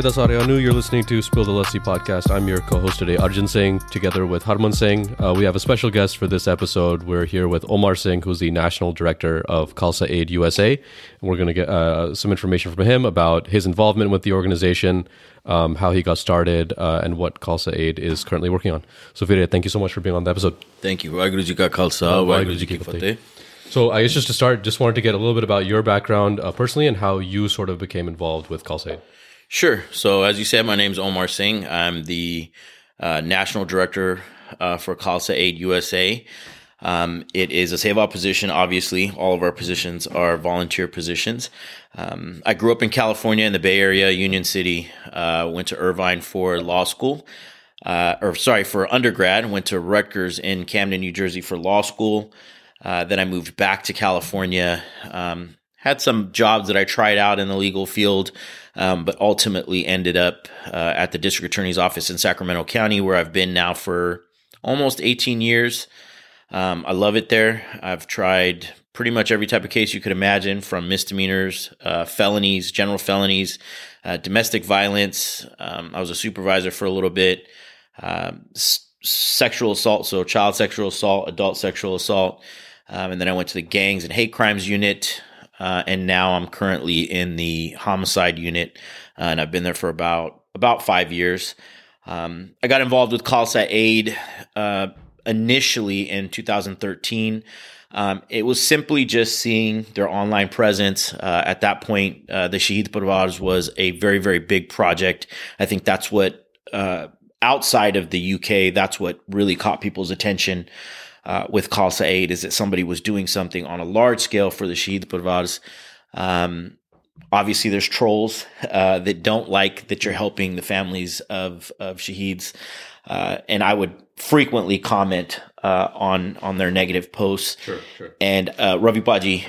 Gita Saryanu, you're listening to Spill the Lassi podcast. I'm your co-host today, Arjun Singh, together with Harman Singh. Uh, we have a special guest for this episode. We're here with Omar Singh, who's the national director of Khalsa Aid USA. And we're going to get uh, some information from him about his involvement with the organization, um, how he got started, uh, and what Khalsa Aid is currently working on. So, Virya, thank you so much for being on the episode. Thank you. Waheguru ji ka khalsa, waheguru ji ki fateh. So, I guess just to start, just wanted to get a little bit about your background uh, personally and how you sort of became involved with Khalsa Aid. Sure. So, as you said, my name is Omar Singh. I'm the uh, national director uh, for Khalsa Aid USA. Um, it is a seva position. Obviously, all of our positions are volunteer positions. Um, I grew up in California in the Bay Area, Union City. Uh, went to Irvine for law school, uh, or sorry, for undergrad. Went to Rutgers in Camden, New Jersey for law school. Uh, then I moved back to California. Um, had some jobs that I tried out in the legal field, um, but ultimately ended up uh, at the district attorney's office in Sacramento County, where I've been now for almost 18 years. Um, I love it there. I've tried pretty much every type of case you could imagine from misdemeanors, uh, felonies, general felonies, uh, domestic violence. Um, I was a supervisor for a little bit, um, s- sexual assault, so child sexual assault, adult sexual assault. Um, and then I went to the gangs and hate crimes unit. Uh, and now I'm currently in the homicide unit, uh, and I've been there for about about five years. Um, I got involved with Khalsa Aid uh, initially in 2013. Um, it was simply just seeing their online presence. Uh, at that point, uh, the Shahid Parvars was a very, very big project. I think that's what, uh, outside of the UK, that's what really caught people's attention uh, with Khalsa Aid is that somebody was doing something on a large scale for the Shahid Parvars. Um, obviously, there's trolls uh, that don't like that you're helping the families of, of Shaheeds. Uh, and I would frequently comment uh, on on their negative posts. Sure, sure. And uh, Ravi Baji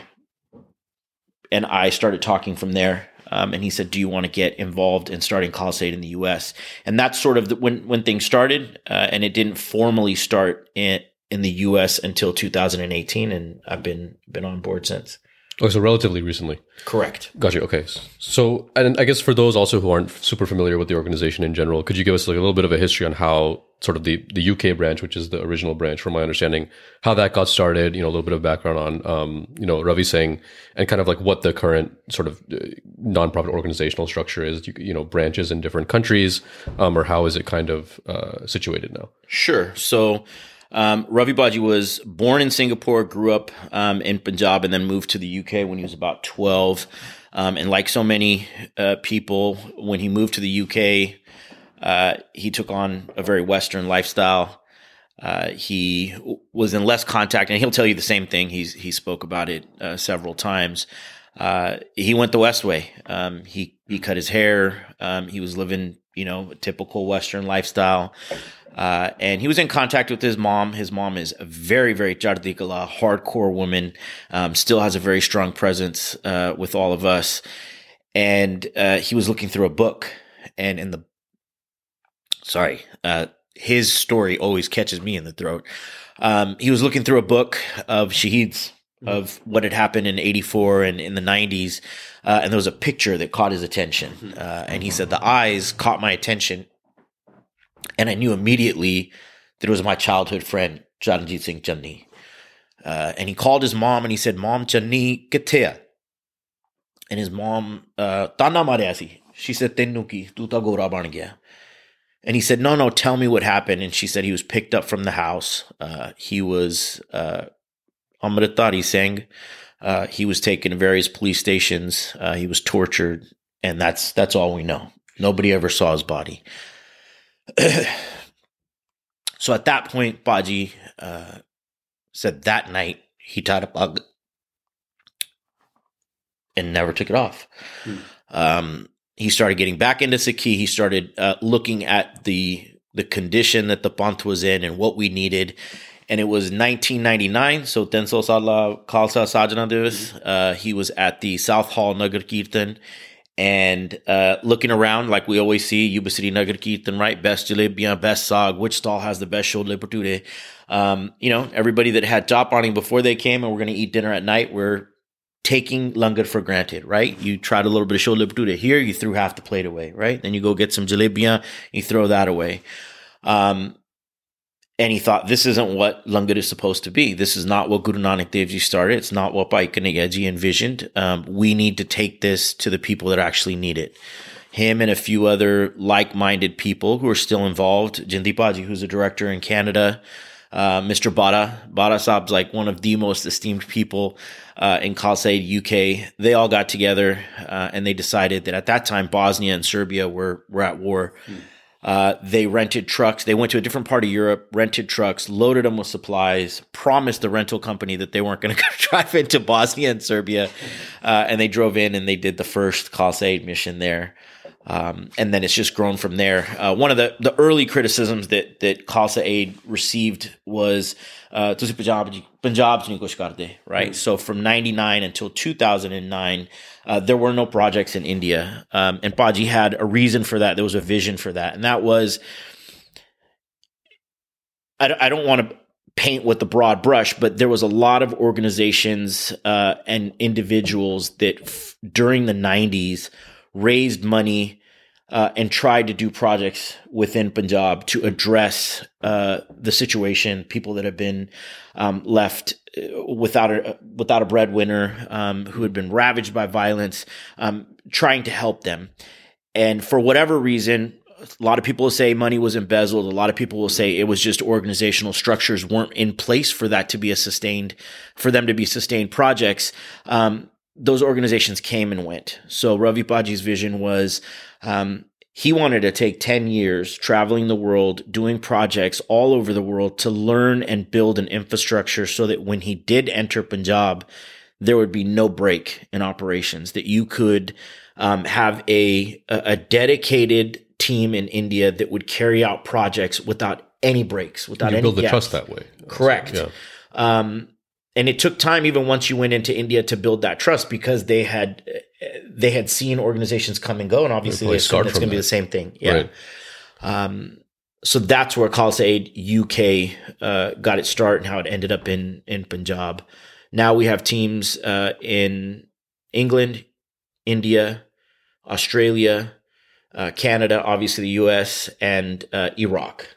and I started talking from there. Um, and he said, "Do you want to get involved in starting Khalsa Aid in the U.S.?" And that's sort of the, when when things started, uh, and it didn't formally start in in the U.S. until 2018, and I've been been on board since. Oh, so relatively recently. Correct. Gotcha. Okay. So, and I guess for those also who aren't super familiar with the organization in general, could you give us like a little bit of a history on how sort of the, the UK branch, which is the original branch, from my understanding, how that got started? You know, a little bit of background on, um, you know, Ravi Singh, and kind of like what the current sort of uh, nonprofit organizational structure is. You, you know, branches in different countries, um, or how is it kind of uh, situated now? Sure. So. Um, Ravi Baji was born in Singapore, grew up um, in Punjab, and then moved to the UK when he was about 12. Um, and like so many uh, people, when he moved to the UK, uh, he took on a very Western lifestyle. Uh, he was in less contact, and he'll tell you the same thing. He's he spoke about it uh, several times. Uh, he went the West way. Um, he he cut his hair. Um, he was living, you know, a typical Western lifestyle. Uh, and he was in contact with his mom. His mom is a very, very Chardikala, hardcore woman, um, still has a very strong presence uh, with all of us. And uh, he was looking through a book, and in the sorry, uh, his story always catches me in the throat. Um, he was looking through a book of shaheeds of what had happened in 84 and in the 90s. Uh, and there was a picture that caught his attention. Uh, and he said, The eyes caught my attention. And I knew immediately that it was my childhood friend, Charanjit Singh Channi. Uh, and he called his mom and he said, Mom, Channi kitte And his mom, uh, Tana marya si. She said, Tennu ki, tu ta gora ban gaya. And he said, No, no, tell me what happened. And she said he was picked up from the house. Uh, he was uh, Amritdhari Singh. Uh, he was taken to various police stations. Uh, he was tortured, and that's that's all we know. Nobody ever saw his body. so at that point, Baji uh, said that night he tied a bug and never took it off. Um, he started getting back into Sikhi. He started uh, looking at the the condition that the Panth was in and what we needed. And it was 1999, so Tenso Sala Khalsa Sajana Divas. Uh, he was at the Southall Nagar Kirtan and uh, looking around like we always see Yuba City Nagar Kirtan, right? Best jalebiyan, best sag, which stall has the best chole bhature. Um, you know, everybody that had top running before they came and we're going to eat dinner at night, we're taking langar for granted, right? You tried a little bit of chole bhature here, you threw half the plate away, right? Then you go get some jalebiyan, you throw that away. Um, and he thought this isn't what langar is supposed to be. This is not what Guru Nanak Dev Ji started. It's not what Bhai Kanhaiya Ji envisioned. Um, we need to take this to the people that actually need it. Him and a few other like-minded people who are still involved. Jindeep Baji, who's a director in Canada, uh, Mr. Bada. Bada Saab's like one of the most esteemed people uh, in Khalsa UK. They all got together uh, and they decided that at that time Bosnia and Serbia were were at war. Hmm. Uh, they rented trucks. They went to a different part of Europe, rented trucks, loaded them with supplies, promised the rental company that they weren't going to drive into Bosnia and Serbia. Uh, and they drove in and they did the first Khalsa Aid mission there. Um, and then it's just grown from there. Uh, one of the, the early criticisms that that Khalsa Aid received was uh, Punjab Punjab right? Mm-hmm. So from 99 until 2009, uh, there were no projects in India. Um, and Baji had a reason for that. There was a vision for that. And that was, I, I don't want to paint with the broad brush, but there was a lot of organizations uh, and individuals that f- during the 90s raised money uh, and tried to do projects within Punjab to address uh, the situation, people that have been um, left uh, without a without a breadwinner, um, who had been ravaged by violence, um, trying to help them. And for whatever reason, a lot of people will say money was embezzled. A lot of people will say it was just organizational structures weren't in place for that to be a sustained, for them to be sustained projects. Um, those organizations came and went. So Ravi Baji's vision was um, he wanted to take 10 years traveling the world, doing projects all over the world to learn and build an infrastructure so that when he did enter Punjab, there would be no break in operations, that you could um, have a, a dedicated team in India that would carry out projects without any breaks, without you any build the gaps. trust that way. Correct. Yeah. Um, and it took time even once you went into India to build that trust because they had they had seen organizations come and go, and obviously they assumed it's going to be the same thing. Yeah. Right. Um, so that's where Khalsa Aid UK uh, got its start and how it ended up in in Punjab. Now we have teams uh, in England, India, Australia, uh, Canada, obviously the US, and uh, Iraq.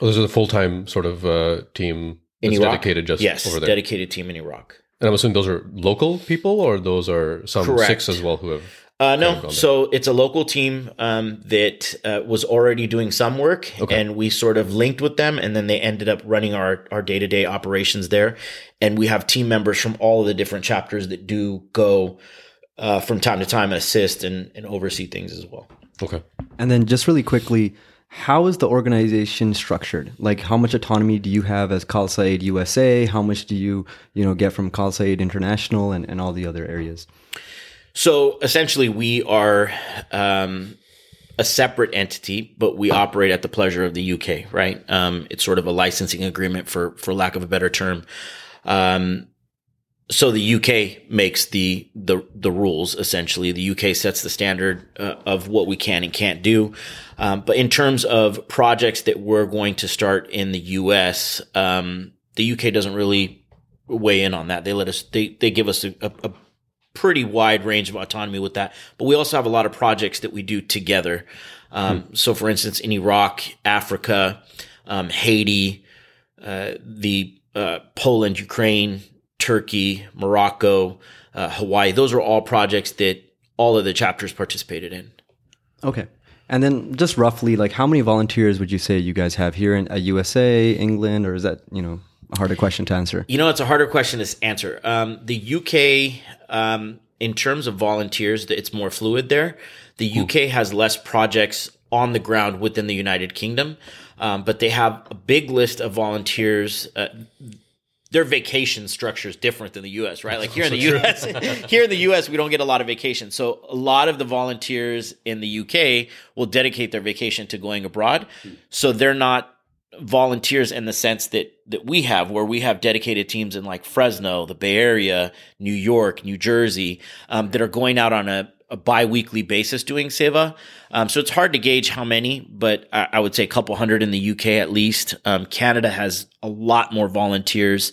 Well, those are the full time sort of uh, team in Iraq? dedicated just yes, over there. dedicated team in Iraq. And I'm assuming those are local people, or those are some Correct. Sikhs as well who have. Uh, no, so it's a local team um, that uh, was already doing some work, Okay. and we sort of linked with them, and then they ended up running our our day to day operations there. And we have team members from all of the different chapters that do go uh, from time to time and assist and, and oversee things as well. Okay. And then just really quickly, how is the organization structured? Like how much autonomy do you have as Khalsa USA? How much do you, you know, get from Khalsa International and, and all the other areas? So essentially, we are um, a separate entity, but we operate at the pleasure of the UK, right? Um, it's sort of a licensing agreement, for for lack of a better term. Um, so the UK makes the the the rules. Essentially, the UK sets the standard uh, of what we can and can't do. Um, but in terms of projects that we're going to start in the US, um, the UK doesn't really weigh in on that. They let us. They they give us a, a, pretty wide range of autonomy with that. But we also have a lot of projects that we do together. Um, hmm. So, for instance, in Iraq, Africa, um, Haiti, uh, the uh, Poland, Ukraine, Turkey, Morocco, uh, Hawaii, those are all projects that all of the chapters participated in. Okay. And then just roughly, like how many volunteers would you say you guys have here in at USA, England, or is that, you know, a harder question to answer? You know, it's a harder question to answer. Um, the UK, um, in terms of volunteers, it's more fluid there. The UK has less projects on the ground within the United Kingdom, um, but they have a big list of volunteers. Uh, their vacation structure is different than the U.S. Right? Like here in the U.S., here in the U.S., we don't get a lot of vacation. So a lot of the volunteers in the U.K. will dedicate their vacation to going abroad. So they're not volunteers in the sense that that we have, where we have dedicated teams in like Fresno, the Bay Area, New York, New Jersey, um, that are going out on a, a bi-weekly basis doing seva. Um, so it's hard to gauge how many, but I, I, would say a couple hundred in the UK at least. Um, Canada has a lot more volunteers.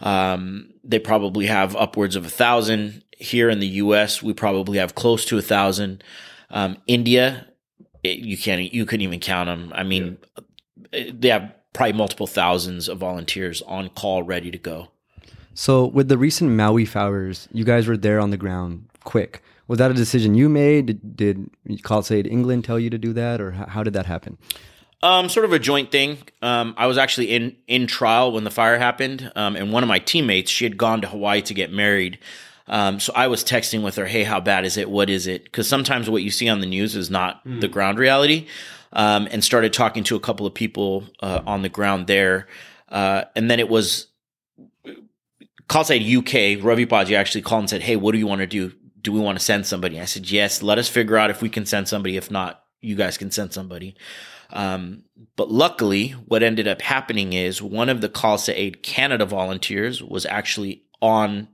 Um, they probably have upwards of a thousand. Here in the U.S., we probably have close to a thousand. Um, India, it, you can't you couldn't even count them. I mean, yeah. they have probably multiple thousands of volunteers on call, ready to go. So, with the recent Maui fires, you guys were there on the ground quick. Was that a decision you made? Did, did Khalsa England tell you to do that, or how, how did that happen? Um, sort of a joint thing. Um, I was actually in in trial when the fire happened, um, and one of my teammates, she had gone to Hawaii to get married. Um, so I was texting with her, "Hey, how bad is it? What is it?" Because sometimes what you see on the news is not mm. the ground reality. Um, and started talking to a couple of people uh, on the ground there, uh, and then it was Khalsa UK. Ravi Baji actually called and said, "Hey, what do you want to do? Do we want to send somebody?" I said, "Yes. Let us figure out if we can send somebody. If not, you guys can send somebody." Um, but luckily, what ended up happening is one of the Khalsa Aid Canada volunteers was actually on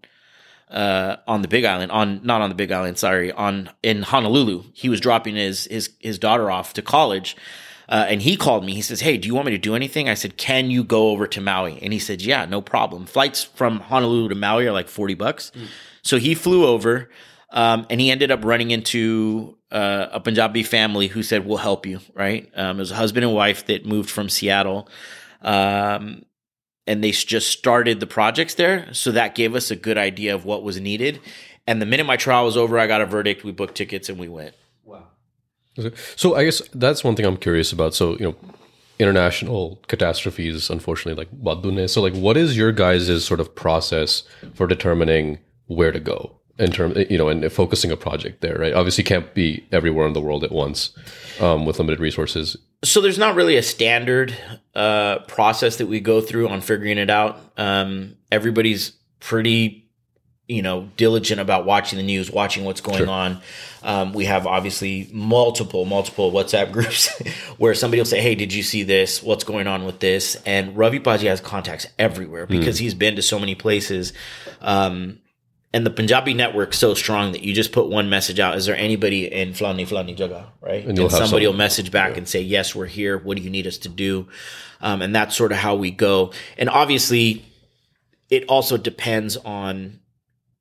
uh, on the Big Island, on not on the Big Island, sorry, on in Honolulu. He was dropping his his his daughter off to college. Uh, and he called me. He says, "Hey, do you want me to do anything?" I said, "Can you go over to Maui?" And he said, "Yeah, no problem. Flights from Honolulu to Maui are like forty bucks." Mm. So he flew over, um, and he ended up running into uh, a Punjabi family who said, "We'll help you." Right? Um, it was a husband and wife that moved from Seattle, um, and they just started the projects there. So that gave us a good idea of what was needed. And the minute my trial was over, I got a verdict. We booked tickets and we went. Wow. So I guess that's one thing I'm curious about. So you know, international catastrophes, unfortunately, like Badune. So like, what is your guys' sort of process for determining where to go? In terms, you know, and focusing a project there, right? Obviously, can't be everywhere in the world at once um, with limited resources. So there's not really a standard uh, process that we go through on figuring it out. Um, everybody's pretty, you know, diligent about watching the news, watching what's going sure. on. Um, we have obviously multiple, multiple WhatsApp groups where somebody will say, "Hey, did you see this? What's going on with this?" And Ravi Baji has contacts everywhere because mm. he's been to so many places. Um, and the Punjabi network's so strong that you just put one message out. Is there anybody in Flani Flani Jaga? Right. And, and somebody will message back yeah. and say, yes, we're here. What do you need us to do? Um, and that's sort of how we go. And obviously it also depends on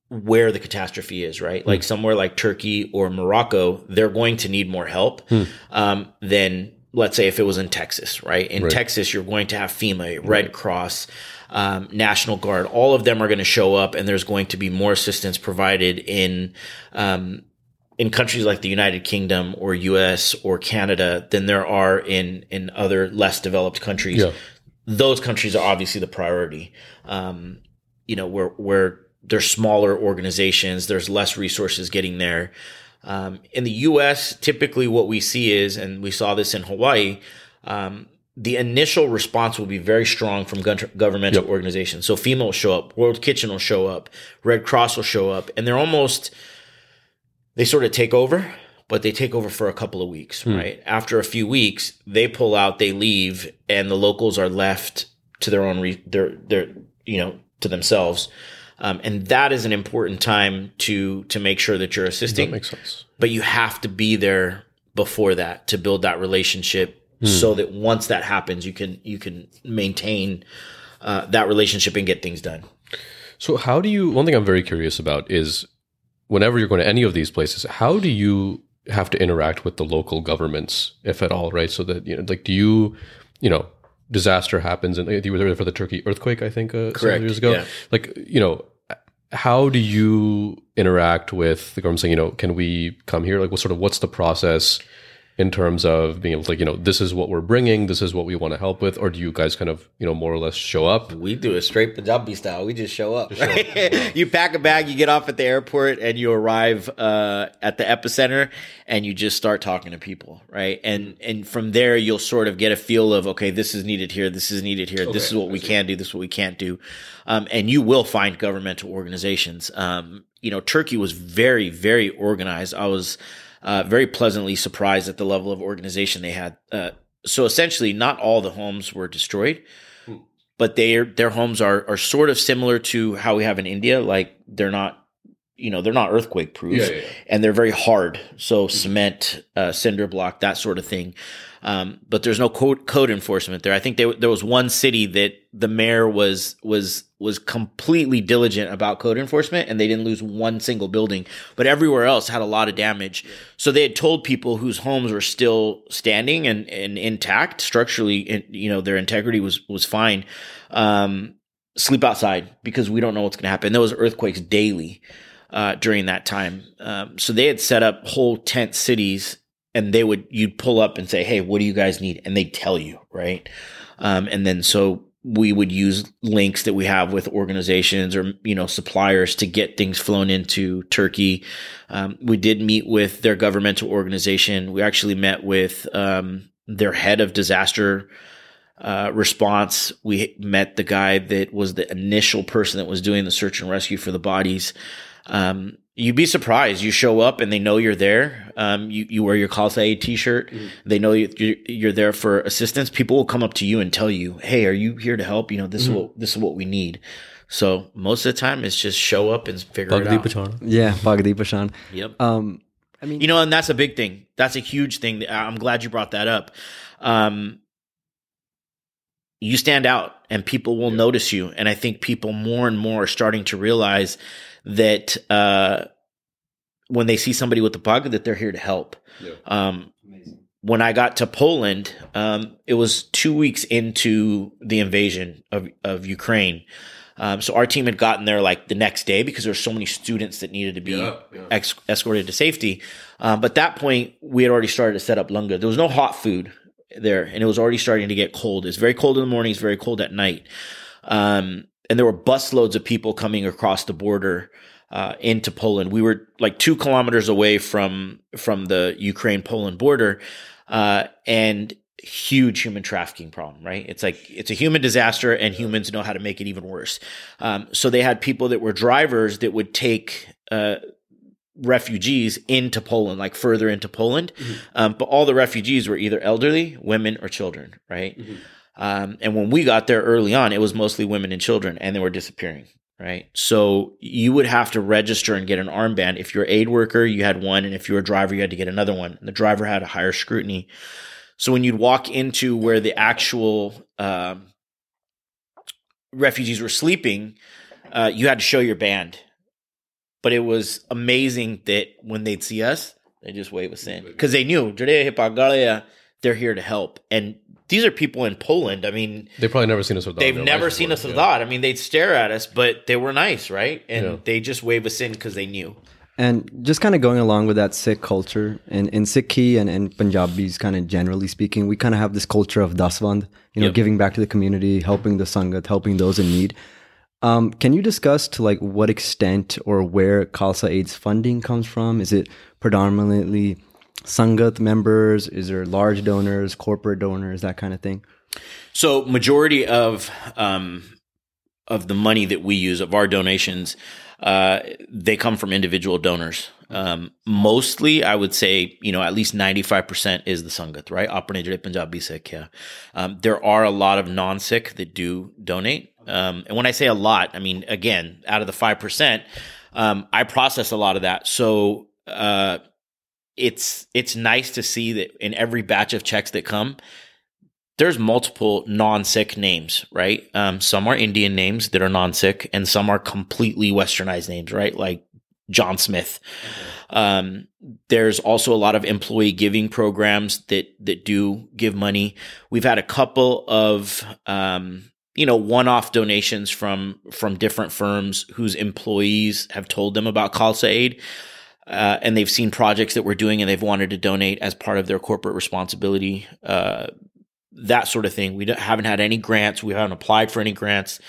where the catastrophe is, right? Mm. Like somewhere like Turkey or Morocco, they're going to need more help mm. um, than let's say if it was in Texas, right? In right. Texas, you're going to have FEMA, Red right. Cross, um, National Guard. All of them are going to show up, and there's going to be more assistance provided in um, in countries like the United Kingdom or U.S. or Canada than there are in in other less developed countries. Yeah. Those countries are obviously the priority. Um, you know, where where there's smaller organizations, there's less resources getting there. Um, in the U.S., typically what we see is, and we saw this in Hawaii, um, the initial response will be very strong from governmental yep. organizations. So FEMA will show up, World Kitchen will show up, Red Cross will show up, and they're almost they sort of take over, but they take over for a couple of weeks, hmm. right? After a few weeks, they pull out, they leave, and the locals are left to their own re- their their you know to themselves. Um, and that is an important time to to make sure that you're assisting. That makes sense. But you have to be there before that to build that relationship mm. so that once that happens, you can you can maintain uh, that relationship and get things done. So, how do you? One thing I'm very curious about is whenever you're going to any of these places, how do you have to interact with the local governments, if at all, right? So that you know, like, do you, you know, disaster happens, and you were there for the Turkey earthquake, I think, uh, several years ago. Yeah. Like, you know, how do you interact with the government saying, you know, can we come here? Like, what sort of what's the process? In terms of being able to like you know this is what we're bringing this is what we want to help with or do you guys kind of you know more or less show up? We do a straight punjabi style we just show up, just right? show up. you pack a bag you get off at the airport and you arrive uh, at the epicenter and you just start talking to people right? And and from there you'll sort of get a feel of okay this is needed here this is needed here okay, this is what we can do this is what we can't do. Um, and you will find governmental organizations. Um, you know turkey was very very organized. I was uh, very pleasantly surprised at the level of organization they had. Uh, so essentially, not all the homes were destroyed, hmm. but their their homes are are sort of similar to how we have in India. Like they're not you know they're not earthquake proof Yeah, yeah, yeah. and they're very hard. So cement uh, cinder block that sort of thing. Um, but there's no code, code enforcement there. I think there, there was one city that the mayor was was was completely diligent about code enforcement and they didn't lose one single building but everywhere else had a lot of damage. So they had told people whose homes were still standing and, and intact structurally and you know their integrity was was fine um, sleep outside because we don't know what's going to happen. There was earthquakes daily uh, during that time. Um, so they had set up whole tent cities, and they would you'd pull up and say, "Hey, what do you guys need?" And they'd tell you, right? Um, and then so we would use links that we have with organizations or you know suppliers to get things flown into Turkey. Um, we did meet with their governmental organization. We actually met with um, their head of disaster uh, response. We met the guy that was the initial person that was doing the search and rescue for the bodies. Um, you'd be surprised. You show up and they know you're there. Um, you, you wear your Call Aid t-shirt. They know you, you're, you're there for assistance. People will come up to you and tell you, Hey, are you here to help? You know, this is what, this is what we need. So most of the time it's just show up and figure it out. Pachana. Yeah, Bhagdi Pashan. Yep. Um, I mean, You know, and that's a big thing. That's a huge thing. I'm glad you brought that up. Um, you stand out and people will notice you. And I think people more and more are starting to realize that uh, when they see somebody with the bug, that they're here to help. Yeah. Um, when I got to Poland, um, it was two weeks into the invasion of, of Ukraine. Um, so our team had gotten there like the next day because there were so many students that needed to be Yeah, yeah. ex- escorted to safety. Um, but at that point, we had already started to set up langar. There was no hot food there, and it was already starting to get cold. It's very cold in the morning. It's very cold at night. Um, and there were busloads of people coming across the border uh, into Poland. We were like two kilometers away from from the Ukraine Poland border, uh, and huge human trafficking problem. Right? It's like it's a human disaster, and humans know how to make it even worse. Um, so they had people that were drivers that would take. Uh, refugees into Poland, like further into Poland. Um, but all the refugees were either elderly, women, or children, right? Um, and when we got there early on, it was mostly women and children, and they were disappearing, right? So you would have to register and get an armband. If you're an aid worker, you had one, and if you were a driver, you had to get another one. And the driver had a higher scrutiny. So when you'd walk into where the actual um, refugees were sleeping, uh, you had to show your band. But it was amazing that when they'd see us, they just wave us in because they knew they're here to help. And these are people in Poland. I mean, They've probably never seen us with they've never seen us a lot. I mean, they'd stare at us, but they were nice, right? And Yeah. they just wave us in because they knew. And just kind of going along with that Sikh culture, and in Sikhi and, and Punjabis, kind of generally speaking, we kind of have this culture of daswand, you know, Yep. giving back to the community, helping the sangat, helping those in need. Um, can you discuss to like what extent or where Khalsa Aid's funding comes from? Is it predominantly sangat members? Is there large donors, corporate donors, that kind of thing? So majority of um, of the money that we use of our donations, uh, they come from individual donors. Um, mostly, I would say, you know, at least ninety five percent is the sangat, right? Apne Jade Punjabi Sikh, yeah. Um, there are a lot of non Sikh that do donate, um, and when I say a lot, I mean again, out of the five percent, um, I process a lot of that. So uh, it's it's nice to see that in every batch of checks that come, there's multiple non-Sikh names, right? Um, some are Indian names that are non-Sikh, and some are completely Westernized names, right? Like John Smith. Um, there's also a lot of employee giving programs that that do give money. We've had a couple of um, you know one-off donations from from different firms whose employees have told them about Khalsa Aid. Uh, and they've seen projects that we're doing and they've wanted to donate as part of their corporate responsibility uh, that sort of thing. We haven't had any grants. We haven't applied for any grants.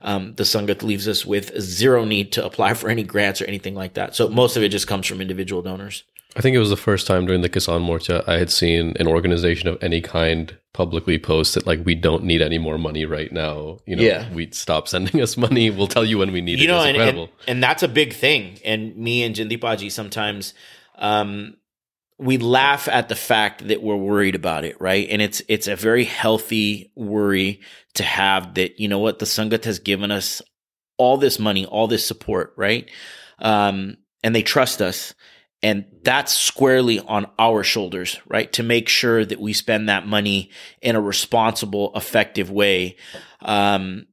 Um, the Sangat leaves us with zero need to apply for any grants or anything like that. So most of it just comes from individual donors. I think it was the first time during the Kisan Morcha I had seen an organization of any kind publicly post that like we don't need any more money right now. You know, Yeah. we stop sending us money. We'll tell you when we need you it. know, It's and, and, incredible. and that's a big thing. And me and Jindipaji sometimes, um, we laugh at the fact that we're worried about it, right? And it's it's a very healthy worry to have that, you know what, the Sangat has given us all this money, all this support, right? um, and they trust us. And that's squarely on our shoulders, right? To make sure that we spend that money in a responsible, effective way. Um,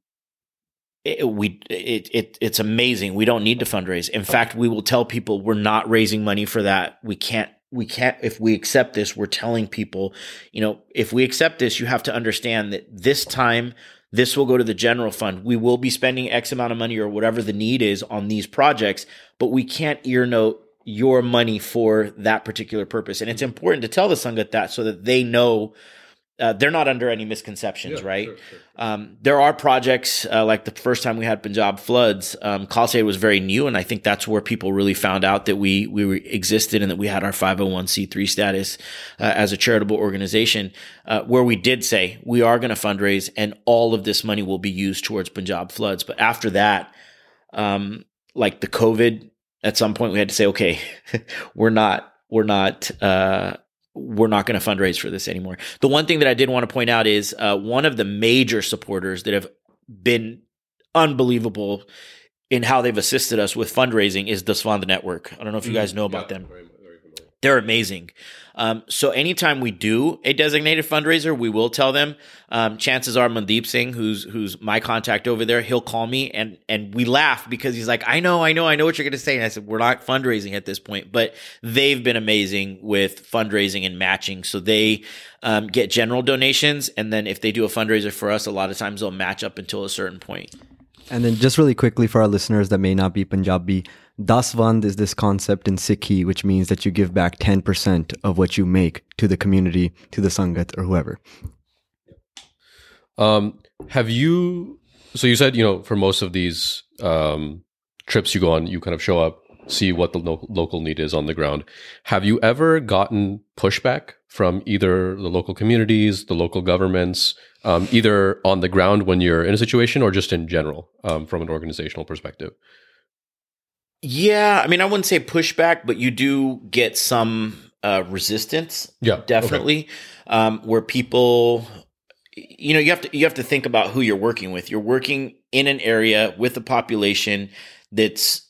it, we it, it it's amazing. We don't need to fundraise. In fact, we will tell people we're not raising money for that. We can't we can't if we accept this we're telling people you know if we accept this you have to understand that this time this will go to the general fund we will be spending x amount of money or whatever the need is on these projects but we can't ear note your money for that particular purpose and it's important to tell the sangat that so that they know uh, they're not under any misconceptions, yeah, right? Sure, sure. Um, there are projects uh, like the first time we had Punjab floods. Um, Khalsa was very new, and I think that's where people really found out that we we existed and that we had our 501c3 status uh, as a charitable organization, uh, where we did say we are going to fundraise, and all of this money will be used towards Punjab floods. But after that, um, like the COVID, at some point we had to say, okay, we're not we're not uh, we're not going to fundraise for this anymore. The one thing that I did want to point out is uh, one of the major supporters that have been unbelievable in how they've assisted us with fundraising is Dasvand Network. I don't know if you mm-hmm. guys know about yeah, them. Very, very They're amazing. Um, so anytime we do a designated fundraiser, we will tell them. Um, chances are Mandeep Singh, who's who's my contact over there, he'll call me and and we laugh because he's like, I know, I know, I know what you're going to say. And I said, we're not fundraising at this point, but they've been amazing with fundraising and matching. So they um, get general donations, and then if they do a fundraiser for us, a lot of times they'll match up until a certain point. And then just really quickly for our listeners that may not be Punjabi, Dasvand is this concept in Sikhi, which means that you give back 10% of what you make to the community, to the Sangat or whoever. Um, have you, so you said, you know, for most of these um, trips you go on, you kind of show up, see what the lo- local need is on the ground. Have you ever gotten pushback from either the local communities, the local governments, um, either on the ground when you're in a situation or just in general um, from an organizational perspective? Yeah, I mean, I wouldn't say pushback, but you do get some uh, resistance. Yeah, definitely. Okay. Um, where people, you know, you have to you have to think about who you're working with. You're working in an area with a population that's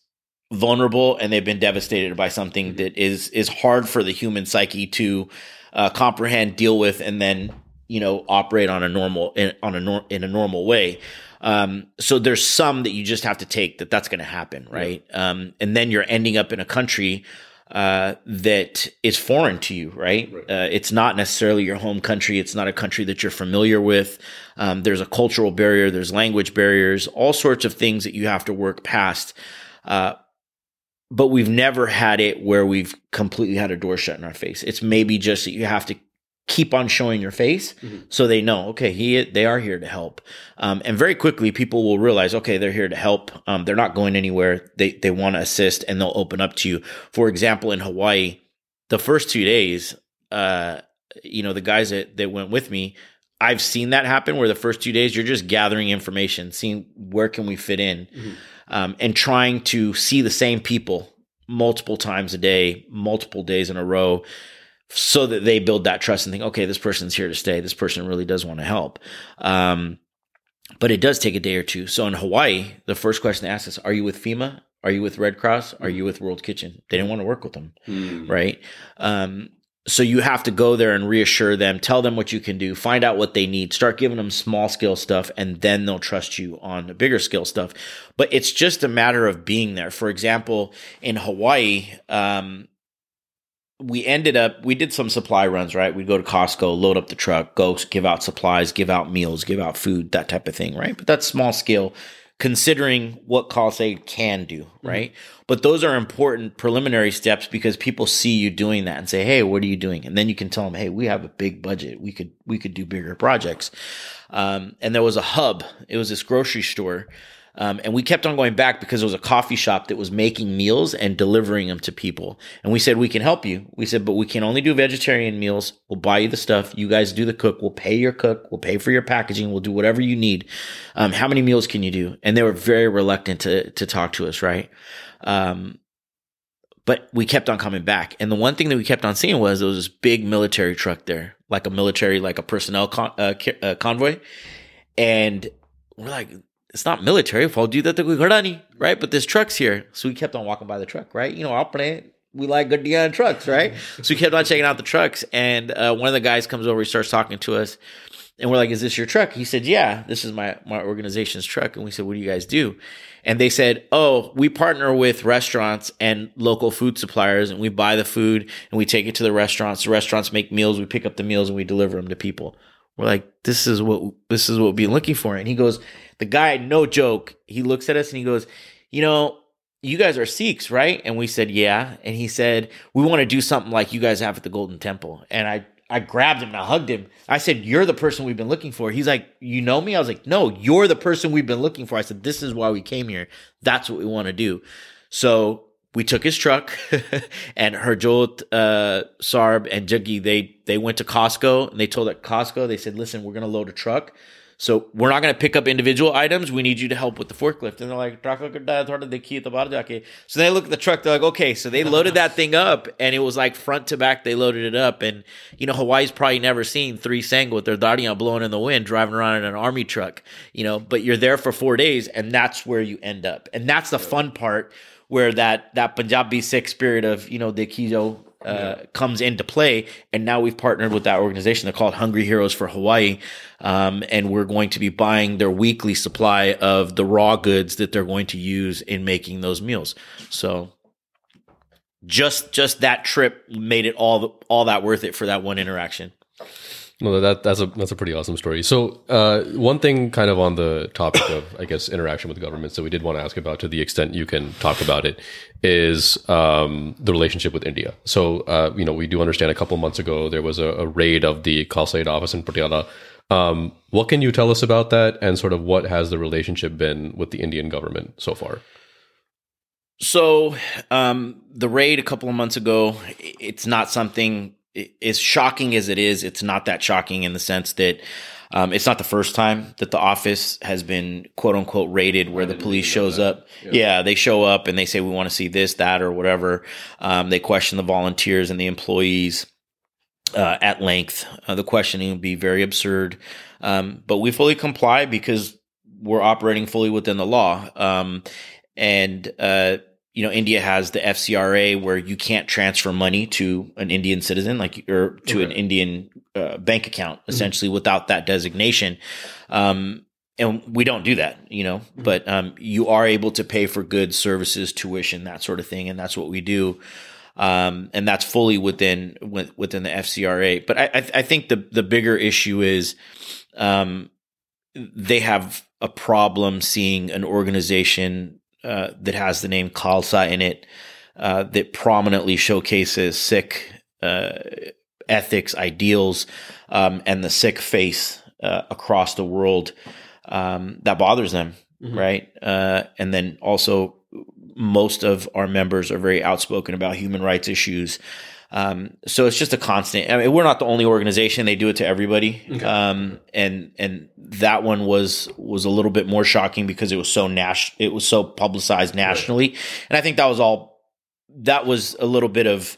vulnerable and they've been devastated by something mm-hmm. that is is hard for the human psyche to uh, comprehend, deal with, and then you know operate on a normal in, on a nor- in a normal way. Um, so there's some that you just have to take that that's going to happen, right? Yeah. Um, and then you're ending up in a country uh, that is foreign to you, right? right. Uh, it's not necessarily your home country. It's not a country that you're familiar with. Um, there's a cultural barrier. There's language barriers. All sorts of things that you have to work past. Uh, but we've never had it where we've completely had a door shut in our face. It's maybe just that you have to keep on showing your face mm-hmm. so they know okay he they are here to help um, and very quickly people will realize okay they're here to help um, they're not going anywhere they they want to assist and they'll open up to you for example in hawaii the first two days uh, you know the guys that, that went with me i've seen that happen where the first two days you're just gathering information seeing where can we fit in mm-hmm. um, and trying to see the same people multiple times a day multiple days in a row so that they build that trust and think, okay, this person's here to stay. This person really does want to help. Um, but it does take a day or two. So in Hawaii, the first question they ask us, are you with FEMA? Are you with Red Cross? Are you with World Kitchen? They didn't want to work with them, mm. right? Um, so you have to go there and reassure them, tell them what you can do, find out what they need, start giving them small scale stuff, and then they'll trust you on the bigger scale stuff. But it's just a matter of being there. For example, in Hawaii, um, we ended up we did some supply runs right? We'd go to costco load up the truck go give out supplies give out meals give out food that type of thing right? But that's small scale considering what Khalsa can do mm-hmm. right? Mm-hmm. but those are important preliminary steps because people see you doing that and say hey what are you doing? And then you can tell them hey we have a big budget. We could we could do bigger projects. Um, and there was a hub. It was this grocery store um, and we kept on going back because it was a coffee shop that was making meals and delivering them to people. And we said, we can help you. We said, but we can only do vegetarian meals. We'll buy you the stuff. You guys do the cook. We'll pay your cook. We'll pay for your packaging. We'll do whatever you need. Um, how many meals can you do? And they were very reluctant to, to talk to us, right? Um, but we kept on coming back. And the one thing that we kept on seeing was there was this big military truck there, like a military, like a personnel con- uh, uh, convoy. And we're like, it's not military. If I'll do that, we ghadani, right? But this truck's here. So we kept on walking by the truck, right? You know, I'll play it. We like good Dion trucks, right? so we kept on checking out the trucks. And uh, one of the guys comes over, he starts talking to us. And we're like, is this your truck? He said, yeah, this is my, my organization's truck. And we said, what do you guys do? And they said, oh, we partner with restaurants and local food suppliers and we buy the food and we take it to the restaurants. The restaurants make meals. We pick up the meals and we deliver them to people. We're like, this is what, this is what we've been looking for. And he goes, the guy, no joke, he looks at us and he goes, you know, you guys are Sikhs, right? And we said, yeah. And he said, we want to do something like you guys have at the Golden Temple. And I I grabbed him and I hugged him. I said, You're the person we've been looking for. He's like, You know me? I was like, No, you're the person we've been looking for. I said, This is why we came here. That's what we want to do. So we took his truck and Harjot, uh, Sarb and Juggy, they, they went to Costco and they told at Costco, they said, Listen, we're going to load a truck. So we're not going to pick up individual items. We need you to help with the forklift. And they're like, so they look at the truck. They're like, okay. So they loaded that thing up and it was like front to back. They loaded it up. And, you know, Hawaii's probably never seen three Sang with their Darian blowing in the wind, driving around in an army truck, you know, but you're there for four days and that's where you end up. And that's the fun part where that, that Punjabi Sikh spirit of, you know, the Kijo uh, yeah. comes into play. And now we've partnered with that organization. They're called Hungry Heroes for Hawaii. Um, and we're going to be buying their weekly supply of the raw goods that they're going to use in making those meals. So just, just that trip made it all, all that worth it for that one interaction. No, that that's a that's a pretty awesome story. So, uh, one thing, kind of on the topic of, I guess, interaction with governments that we did want to ask about, to the extent you can talk about it, is um, the relationship with India. So, uh, you know, we do understand a couple months ago there was a, a raid of the Khalsa Aid office in Patiala. Um, what can you tell us about that, and sort of what has the relationship been with the Indian government so far? So, um, the raid a couple of months ago, it's not something as shocking as it is, it's not that shocking in the sense that um, it's not the first time that the office has been quote unquote raided where the police shows up. Yeah. yeah. they show up and they say, we want to see this, that, or whatever. Um, they question the volunteers and the employees uh, at length. Uh, the questioning would be very absurd. Um, but we fully comply because we're operating fully within the law. Um, and, uh, you know, India has the FCRA where you can't transfer money to an Indian citizen, like or to okay. an Indian uh, bank account, mm-hmm. essentially mm-hmm. without that designation. Um, and we don't do that, you know, mm-hmm. but um, you are able to pay for goods, services, tuition, that sort of thing, and that's what we do. Um, and that's fully within within the FCRA. But I, I think the the bigger issue is um, they have a problem seeing an organization uh, that has the name Khalsa in it uh, that prominently showcases Sikh uh, ethics, ideals, um, and the Sikh faith uh, across the world um, that bothers them, mm-hmm. right? Uh, and then also, most of our members are very outspoken about human rights issues. Um, so it's just a constant. I mean, we're not the only organization; they do it to everybody. Okay. Um, and and that one was was a little bit more shocking because it was so nas- it was so publicized nationally, right. and I think that was all. That was a little bit of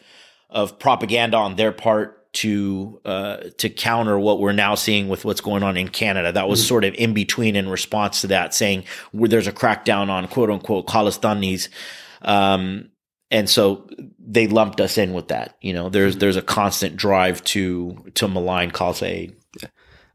of propaganda on their part to uh, to counter what we're now seeing with what's going on in Canada. That was mm-hmm. sort of in between in response to that, saying where there's a crackdown on quote unquote Khalistanis. Um, and so they lumped us in with that. You know, there's mm-hmm. there's a constant drive to to malign Khalsa Aid.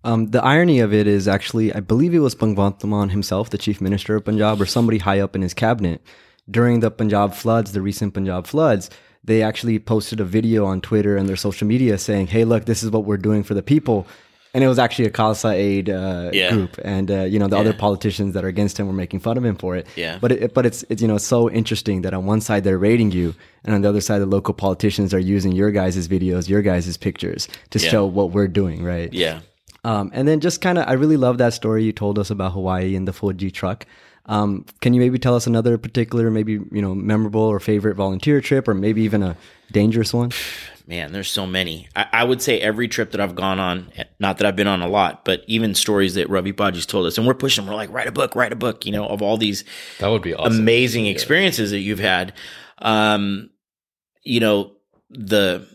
Um, the irony of it is actually, I believe it was Bhagwant Mann himself, the chief minister of Punjab, or somebody high up in his cabinet, during the Punjab floods, the recent Punjab floods. They actually posted a video on Twitter and their social media saying, "Hey, look, this is what we're doing for the people." And it was actually a Khalsa Aid uh, yeah. group, and uh, you know the yeah. other politicians that are against him were making fun of him for it. Yeah. But it, but it's it's you know so interesting that on one side they're rating you, and on the other side the local politicians are using your guys' videos, your guys' pictures to yeah. show what we're doing, right? Yeah. Um, and then just kind of, I really love that story you told us about Hawaii and the Fauji truck. Um, can you maybe tell us another particular, maybe you know, memorable or favorite volunteer trip, or maybe even a dangerous one? man, there's so many. I, I, would say every trip that I've gone on, not that I've been on a lot, but even stories that Ravi Paji's told us, and we're pushing, we're like, write a book, write a book, you know, of all these that would be awesome. amazing yeah. experiences that you've had. Um, you know, the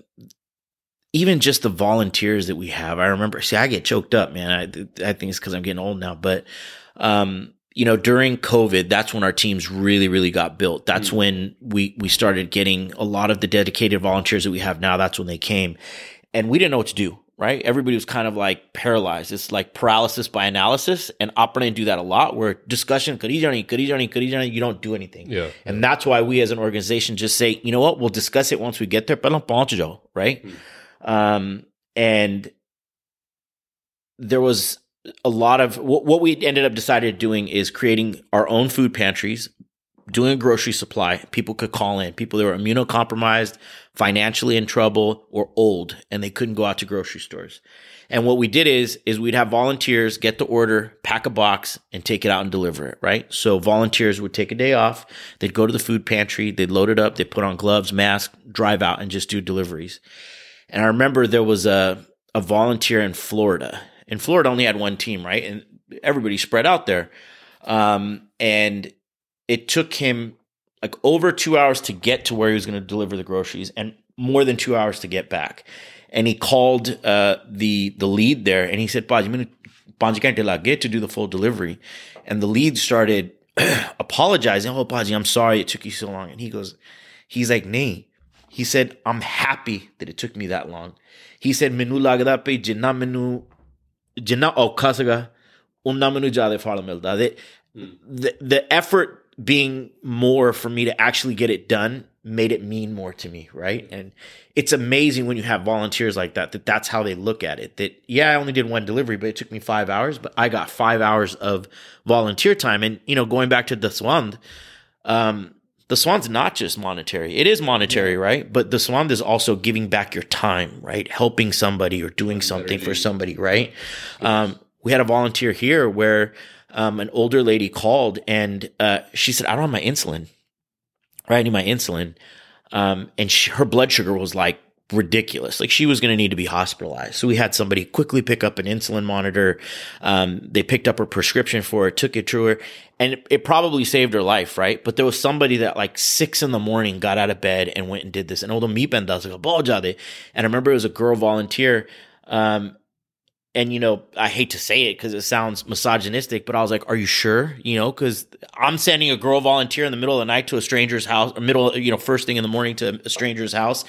even just the volunteers that we have. I remember, see, I get choked up, man. I I think it's because I'm getting old now, but um, you know, during COVID, that's when our teams really, really got built. That's Mm. when we we started getting a lot of the dedicated volunteers that we have now. That's when they came, and we didn't know what to do. Right, everybody was kind of like paralyzed. It's like paralysis by analysis, and operating do that a lot. Where discussion, "Kari jani, kari jani, kari jani," you don't do anything. Yeah. And that's why we as an organization just say, you know what, we'll discuss it once we get there, jao, right? Um, and there was a lot of what, we ended up decided doing is creating our own food pantries, doing a grocery supply. People could call in, people that were immunocompromised, financially in trouble, or old, and they couldn't go out to grocery stores. And what we did is is we'd have volunteers get the order, pack a box, and take it out and deliver it. Right. So volunteers would take a day off. They'd go to the food pantry. They'd load it up. They put on gloves, mask, drive out, and just do deliveries. And I remember there was a a volunteer in Florida. And Florida only had one team, right? And everybody spread out there. Um, and it took him like over two hours to get to where he was going to deliver the groceries, and more than two hours to get back. And he called uh, the the lead there, and he said, "Paji, minute Panji can't get to do the full delivery." And the lead started apologizing. Oh, Paji, I'm sorry it took you so long. And he goes, he's like, "Nay." He said, "I'm happy that it took me that long." He said, "Menu lagda pe jinna menu ਜਿੰਨਾ ਔਖਾ ਸੀਗਾ ਉਨਾ ਮੈਨੂੰ ਜ਼ਿਆਦਾ ਫਲ ਮਿਲਦਾ ਦੇ the effort being more for me to actually get it done made it mean more to me right? Hmm. And it's amazing when you have volunteers like that that that's how they look at it. That yeah i only did one delivery but it took me five hours but i got five hours of volunteer time. And you know going back to Dasvand um, Dasvand's not just monetary. It is monetary right? But Dasvand is also giving back your time right? Helping somebody or doing something for somebody right? Um, we had a volunteer here where um, an older lady called and uh, she said i don't have my insulin. Right i need my insulin. Um, and she, her blood sugar was like ridiculous. Like she was going to need to be hospitalized. So we had somebody quickly pick up an insulin monitor. Um, they picked up her prescription for it, took it to her, and it, it probably saved her life, right? But there was somebody that like six in the morning got out of bed and went and did this. And all the meat does like a And I remember it was a girl volunteer. Um, and you know, I hate to say it because it sounds misogynistic, but I was like, "Are you sure?" You know, because I'm sending a girl volunteer in the middle of the night to a stranger's house, or middle, you know, first thing in the morning to a stranger's house.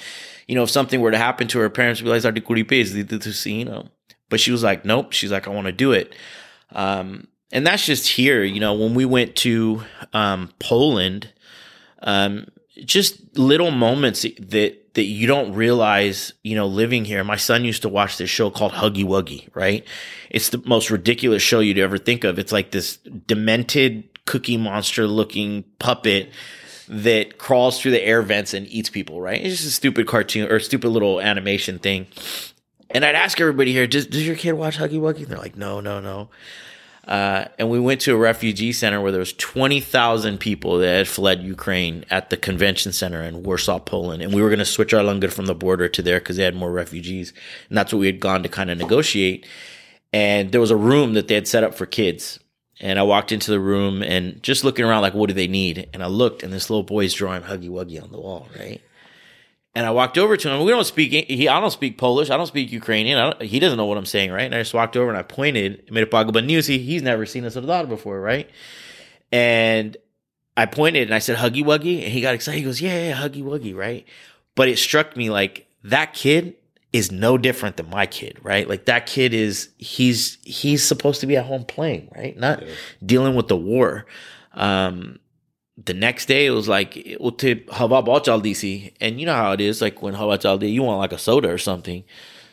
You know, if something were to happen to her, parents would be like, "Articuripe, you know." But she was like, "Nope." She's like, "I want to do it." Um, and that's just here. You know, when we went to um, Poland, um, just little moments that that you don't realize, you know, living here. My son used to watch this show called Huggy Wuggy, right? It's the most ridiculous show you'd ever think of. It's like this demented cookie monster looking puppet that crawls through the air vents and eats people, right? It's just a stupid cartoon or stupid little animation thing. And I'd ask everybody here, does, does your kid watch Huggy Wuggy? And they're like, no, no, no. Uh, and we went to a refugee center where there was 20,000 people that had fled Ukraine at the convention center in Warsaw, Poland. And we were going to switch our language from the border to there because they had more refugees. And that's what we had gone to kind of negotiate. And there was a room that they had set up for kids. And I walked into the room and just looking around like, what do they need? And I looked and this little boy's drawing Huggy Wuggy on the wall, right? And I walked over to him. We don't speak. He, I don't speak Polish. I don't speak Ukrainian. Don't, he doesn't know what I'm saying, right? And I just walked over and I pointed. Made a pagaba news. He, he's never seen a soldado before, right? And I pointed and I said Huggy Wuggy, and he got excited. He goes, "Yeah, yeah, Huggy Wuggy," right? But it struck me like that kid is no different than my kid, right? Like that kid is he's he's supposed to be at home playing, right? Not yeah. dealing with the war. Um, the next day it was like hava DC and you know how it is like when hava you want like a soda or something.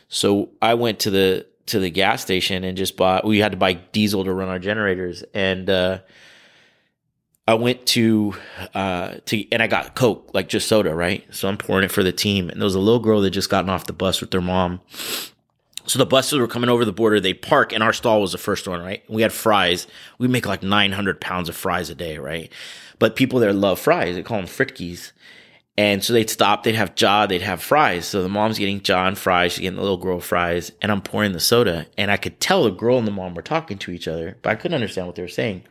So I went to the to the gas station and just bought we had to buy diesel to run our generators and uh, I went to uh, to and I got Coke like just soda right? So I'm pouring it for the team and there was a little girl that just gotten off the bus with their mom so the buses were coming over the border. They park, and our stall was the first one, right? We had fries. We make like 900 pounds of fries a day, right? But people there love fries. They call them fritkis. And so they'd stop, they'd have jaw, they'd have fries. So the mom's getting jaw and fries, she's getting the little girl fries, and I'm pouring the soda. And I could tell the girl and the mom were talking to each other, but I couldn't understand what they were saying.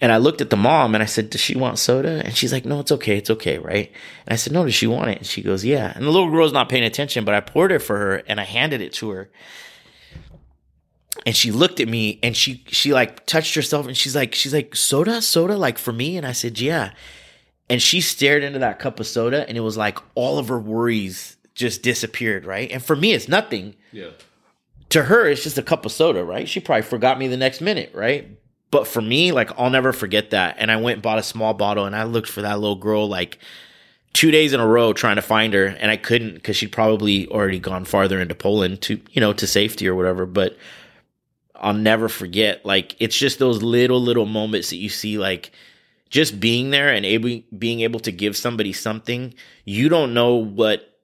And I looked at the mom and I said, Does she want soda? And she's like, No, it's okay. It's okay. Right. And I said, No, does she want it? And she goes, Yeah. And the little girl's not paying attention, but I poured it for her and I handed it to her. and she looked at me and she she like touched herself and she's like she's like soda soda like for me and I said yeah and she stared into that cup of soda and it was like all of her worries just disappeared right and for me it's nothing Yeah. to her it's just a cup of soda right she probably forgot me the next minute right but for me like I'll never forget that. And I went and bought a small bottle and I looked for that little girl like two days in a row trying to find her. And I couldn't because she'd probably already gone farther into Poland to you know to safety or whatever. But I'll never forget like it's just those little little moments that you see like just being there and able being able to give somebody something you don't know what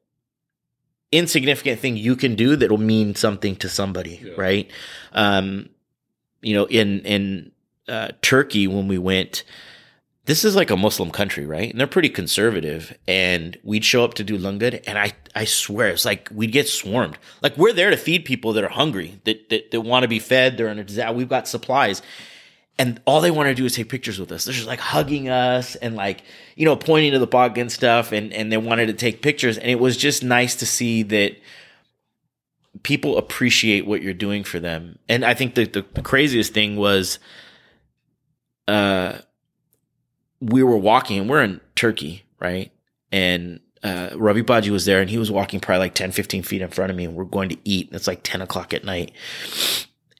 insignificant thing you can do that'll mean something to somebody Yeah. right? Um you know in in uh, Turkey when we went this is like a Muslim country, right? And they're pretty conservative. And we'd show up to do langar, and I, I swear, it's like we'd get swarmed. Like we're there to feed people that are hungry, that that, that want to be fed. They're in a disaster. We've got supplies, and all they want to do is take pictures with us. They're just like hugging us and like you know pointing to the bog and stuff, and and they wanted to take pictures. And it was just nice to see that people appreciate what you're doing for them. And I think the, the craziest thing was, uh we were walking and we're in Turkey, right? And uh, Ravi Baji was there and he was walking probably like 10, 15 feet in front of me and we're going to eat. It's like 10 o'clock at night.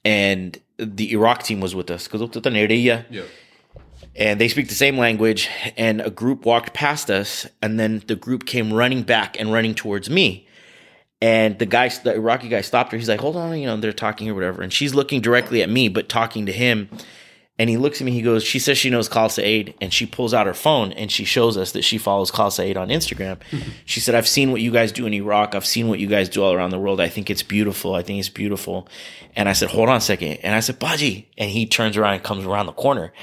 And the Iraq team was with us because Yeah. and they speak the same language. And a group walked past us, and then the group came running back and running towards me. And the guy, the Iraqi guy, stopped her. He's like, "Hold on, you know, they're talking or whatever." And she's looking directly at me, but talking to him. And he looks at me. He goes, "She says she knows Khalsa Aid, and she pulls out her phone and she shows us that she follows Khalsa Aid on Instagram." she said, "I've seen what you guys do in Iraq. I've seen what you guys do all around the world. I think it's beautiful. I think it's beautiful." And I said, "Hold on a second. And I said, "Baji," and he turns around and comes around the corner.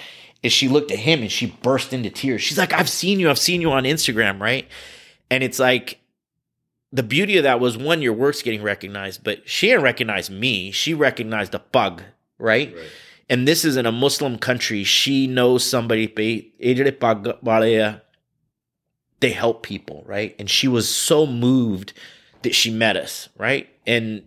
And she looked at him and she burst into tears. She's like, "I've seen you. I've seen you on Instagram, right?" And it's like the beauty of that was one, your work's getting recognized, but she didn't recognize me. She recognized the bug, right? Right and this is in a Muslim country. She knows somebody, they help people, right? And she was so moved that she met us, right? And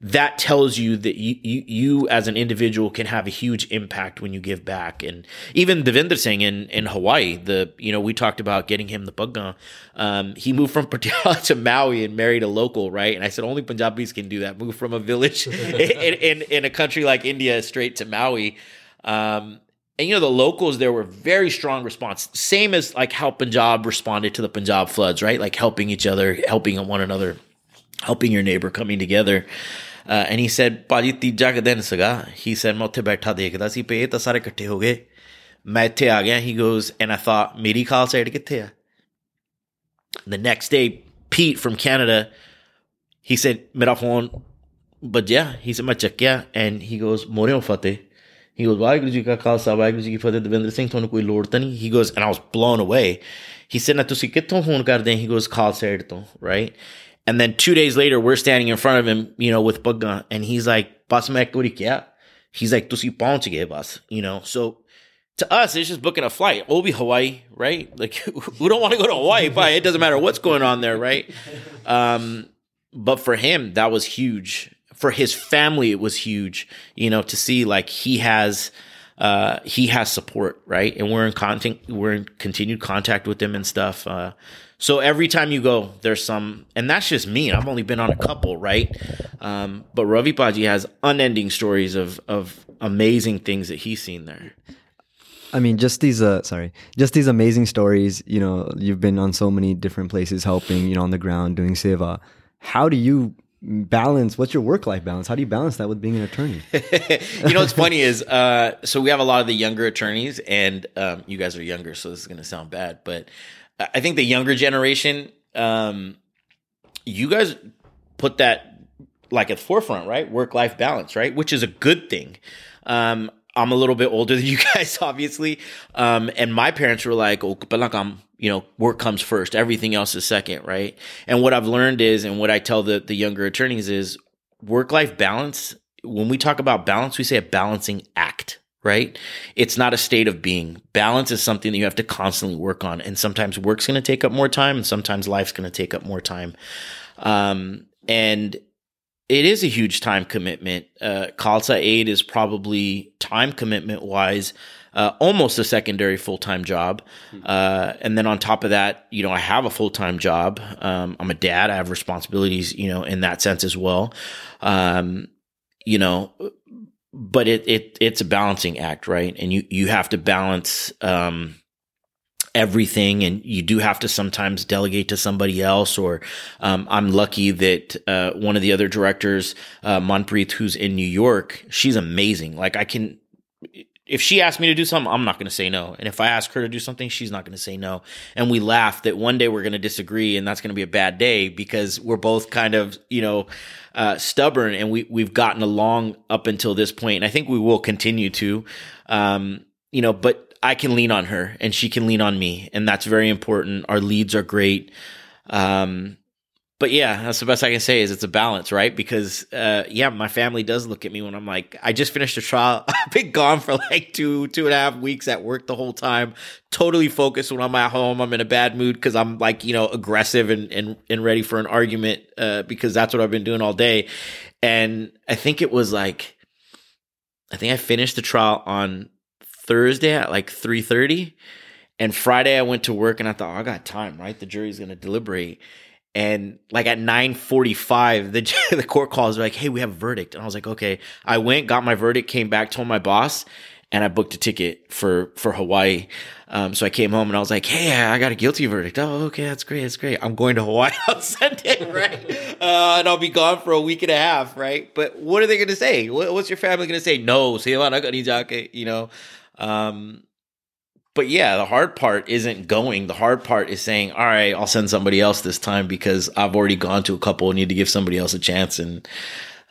that tells you that you, you, you as an individual can have a huge impact when you give back. And even Devinder Singh in, in Hawaii, the, you know, we talked about getting him the Pagga. Um, he moved from Pattaya to Maui and married a local, right? And I said, only Punjabis can do that. Move from a village in, in, in a country like India straight to Maui. Um, and you know the locals there were very strong response same as like how punjab responded to the punjab floods right like helping each other helping one another helping your neighbor coming together and he said ਭਾਜੀ ਤੀਜਾ ਕਿ ਦਿਨ ਸੀਗਾ। ਹੀ said ਮੈਂ ਉੱਥੇ ਬੈਠਾ ਦੇਖਦਾ ਸੀ ਪੇ ਤਾਂ ਸਾਰੇ ਇਕੱਠੇ ਹੋ ਗਏ। ਮੈਂ ਇੱਥੇ ਆ ਗਿਆ he goes and I thought ਮੇਰੀ ਖਾਲਸਾ ਏਡ ਕਿੱਥੇ ਆ? The next day Pete from Canada he said ਮੇਰਾ ਫੋਨ ਵੱਜਿਆ। ਹੀ ਸੈਡ ਮੈਂ ਚੱਕਿਆ and he goes ਮੋਰਿਓ Fateh. He goes, Waheguru Ji ka Khalsa, Waheguru Ji ki Fateh, Devinder Singh, ਤੁਹਾਨੂੰ ਕੋਈ ਲੋੜ ਤਾਂ ਨਹੀਂ? He goes and i was blown away. He said na ਤੁਸੀਂ ਕਿੱਥੋਂ ਫੋਨ ਕਰਦੇ? He goes khalsa aid ਤੋਂ right? And then two days later, we're standing in front of him, you know, with Bugga, and he's like, "Bas me kya?" He's like, "Tusi paunch gaye you know. So to us, it's just booking a flight. Obi Hawaii, right? Like we don't want to go to Hawaii, but it doesn't matter what's going on there, right? Um, but for him, that was huge. For his family, it was huge. You know, to see like he has, uh, he has support, right? And we're in contact, we're in continued contact with him and stuff. Uh, so every time you go, there's some, and that's just me. I've only been on a couple, right? Um, but Ravi Paji has unending stories of of amazing things that he's seen there. I mean, just these, uh, sorry, just these amazing stories. You know, you've been on so many different places helping, you know, on the ground doing seva. How do you balance? What's your work life balance? How do you balance that with being an attorney? you know what's funny is uh, so we have a lot of the younger attorneys and um, you guys are younger so this is going to sound bad but I- think the younger generation um, you guys put that like at the forefront right? Work life balance right? Which is a good thing. Um, i'm a little bit older than you guys obviously. Um, and my parents were like oh but I'm you know work comes first. Everything else is second right? And what i've learned is and what i tell the, the younger attorneys is work life balance when we talk about balance we say a balancing act right it's not a state of being balance is something that you have to constantly work on and sometimes work's going to take up more time and sometimes life's going to take up more time um, and it is a huge time commitment. Uh, Khalsa Aid is probably time commitment wise uh, almost a secondary full time job. Uh, and then on top of that, you know, I have a full time job. Um, I'm a dad. I have responsibilities, you know, in that sense as well. Um, you know, but it, it it's a balancing act, right? And you you have to balance. Um, everything and you do have to sometimes delegate to somebody else or um, i'm lucky that uh, one of the other directors uh, manpreet who's in new york she's amazing like i can if she asked me to do something, I'm not going to say no. And if I ask her to do something, she's not going to say no. And we laugh that one day we're going to disagree and that's going to be a bad day because we're both kind of, you know, uh, stubborn and we, we've gotten along up until this point. And I think we will continue to, um, you know, but I can lean on her and she can lean on me. And that's very important. Our leads are great. Um, but yeah, that's the best I can say is it's a balance, right? Because uh, yeah, my family does look at me when I'm like, I just finished a trial. I've been gone for like two, two and a half weeks at work the whole time. Totally focused when I'm at home. I'm in a bad mood because I'm like, you know, aggressive and and, and ready for an argument uh, because that's what I've been doing all day. And I think it was like, I think I finished the trial on Thursday at like three thirty, and Friday I went to work and I thought, oh, I got time, right? The jury's gonna deliberate and like at 9:45 the the court calls like hey we have a verdict. And I was like okay. I went got my verdict came back told my boss and I booked a ticket for for Hawaii. Um, so I came home and I was like hey I got a guilty verdict. Oh okay that's great that's great. I'm going to Hawaii on Sunday right? Uh, and I'll be gone for a week and a half right? But what are they going to say? What, what's your family going to say? No you know? Um, but yeah, the hard part isn't going. The hard part is saying, all right, I'll send somebody else this time because I've already gone to a couple and need to give somebody else a chance. And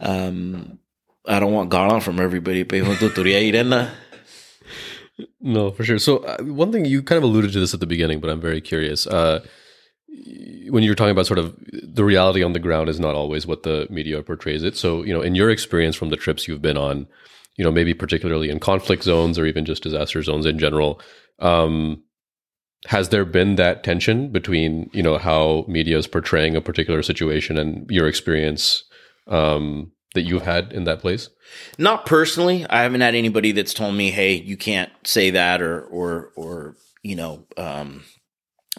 um, I don't want gone from everybody. no, for sure. So uh, one thing you kind of alluded to this at the beginning, but I'm very curious. Uh, when you're talking about sort of the reality on the ground is not always what the media portrays it. So, you know, in your experience from the trips you've been on, you know, maybe particularly in conflict zones or even just disaster zones in general, um, has there been that tension between you know how media is portraying a particular situation and your experience um, that you've had in that place? Not personally. I haven't had anybody that's told me, "Hey, you can't say that," or or or you know, um,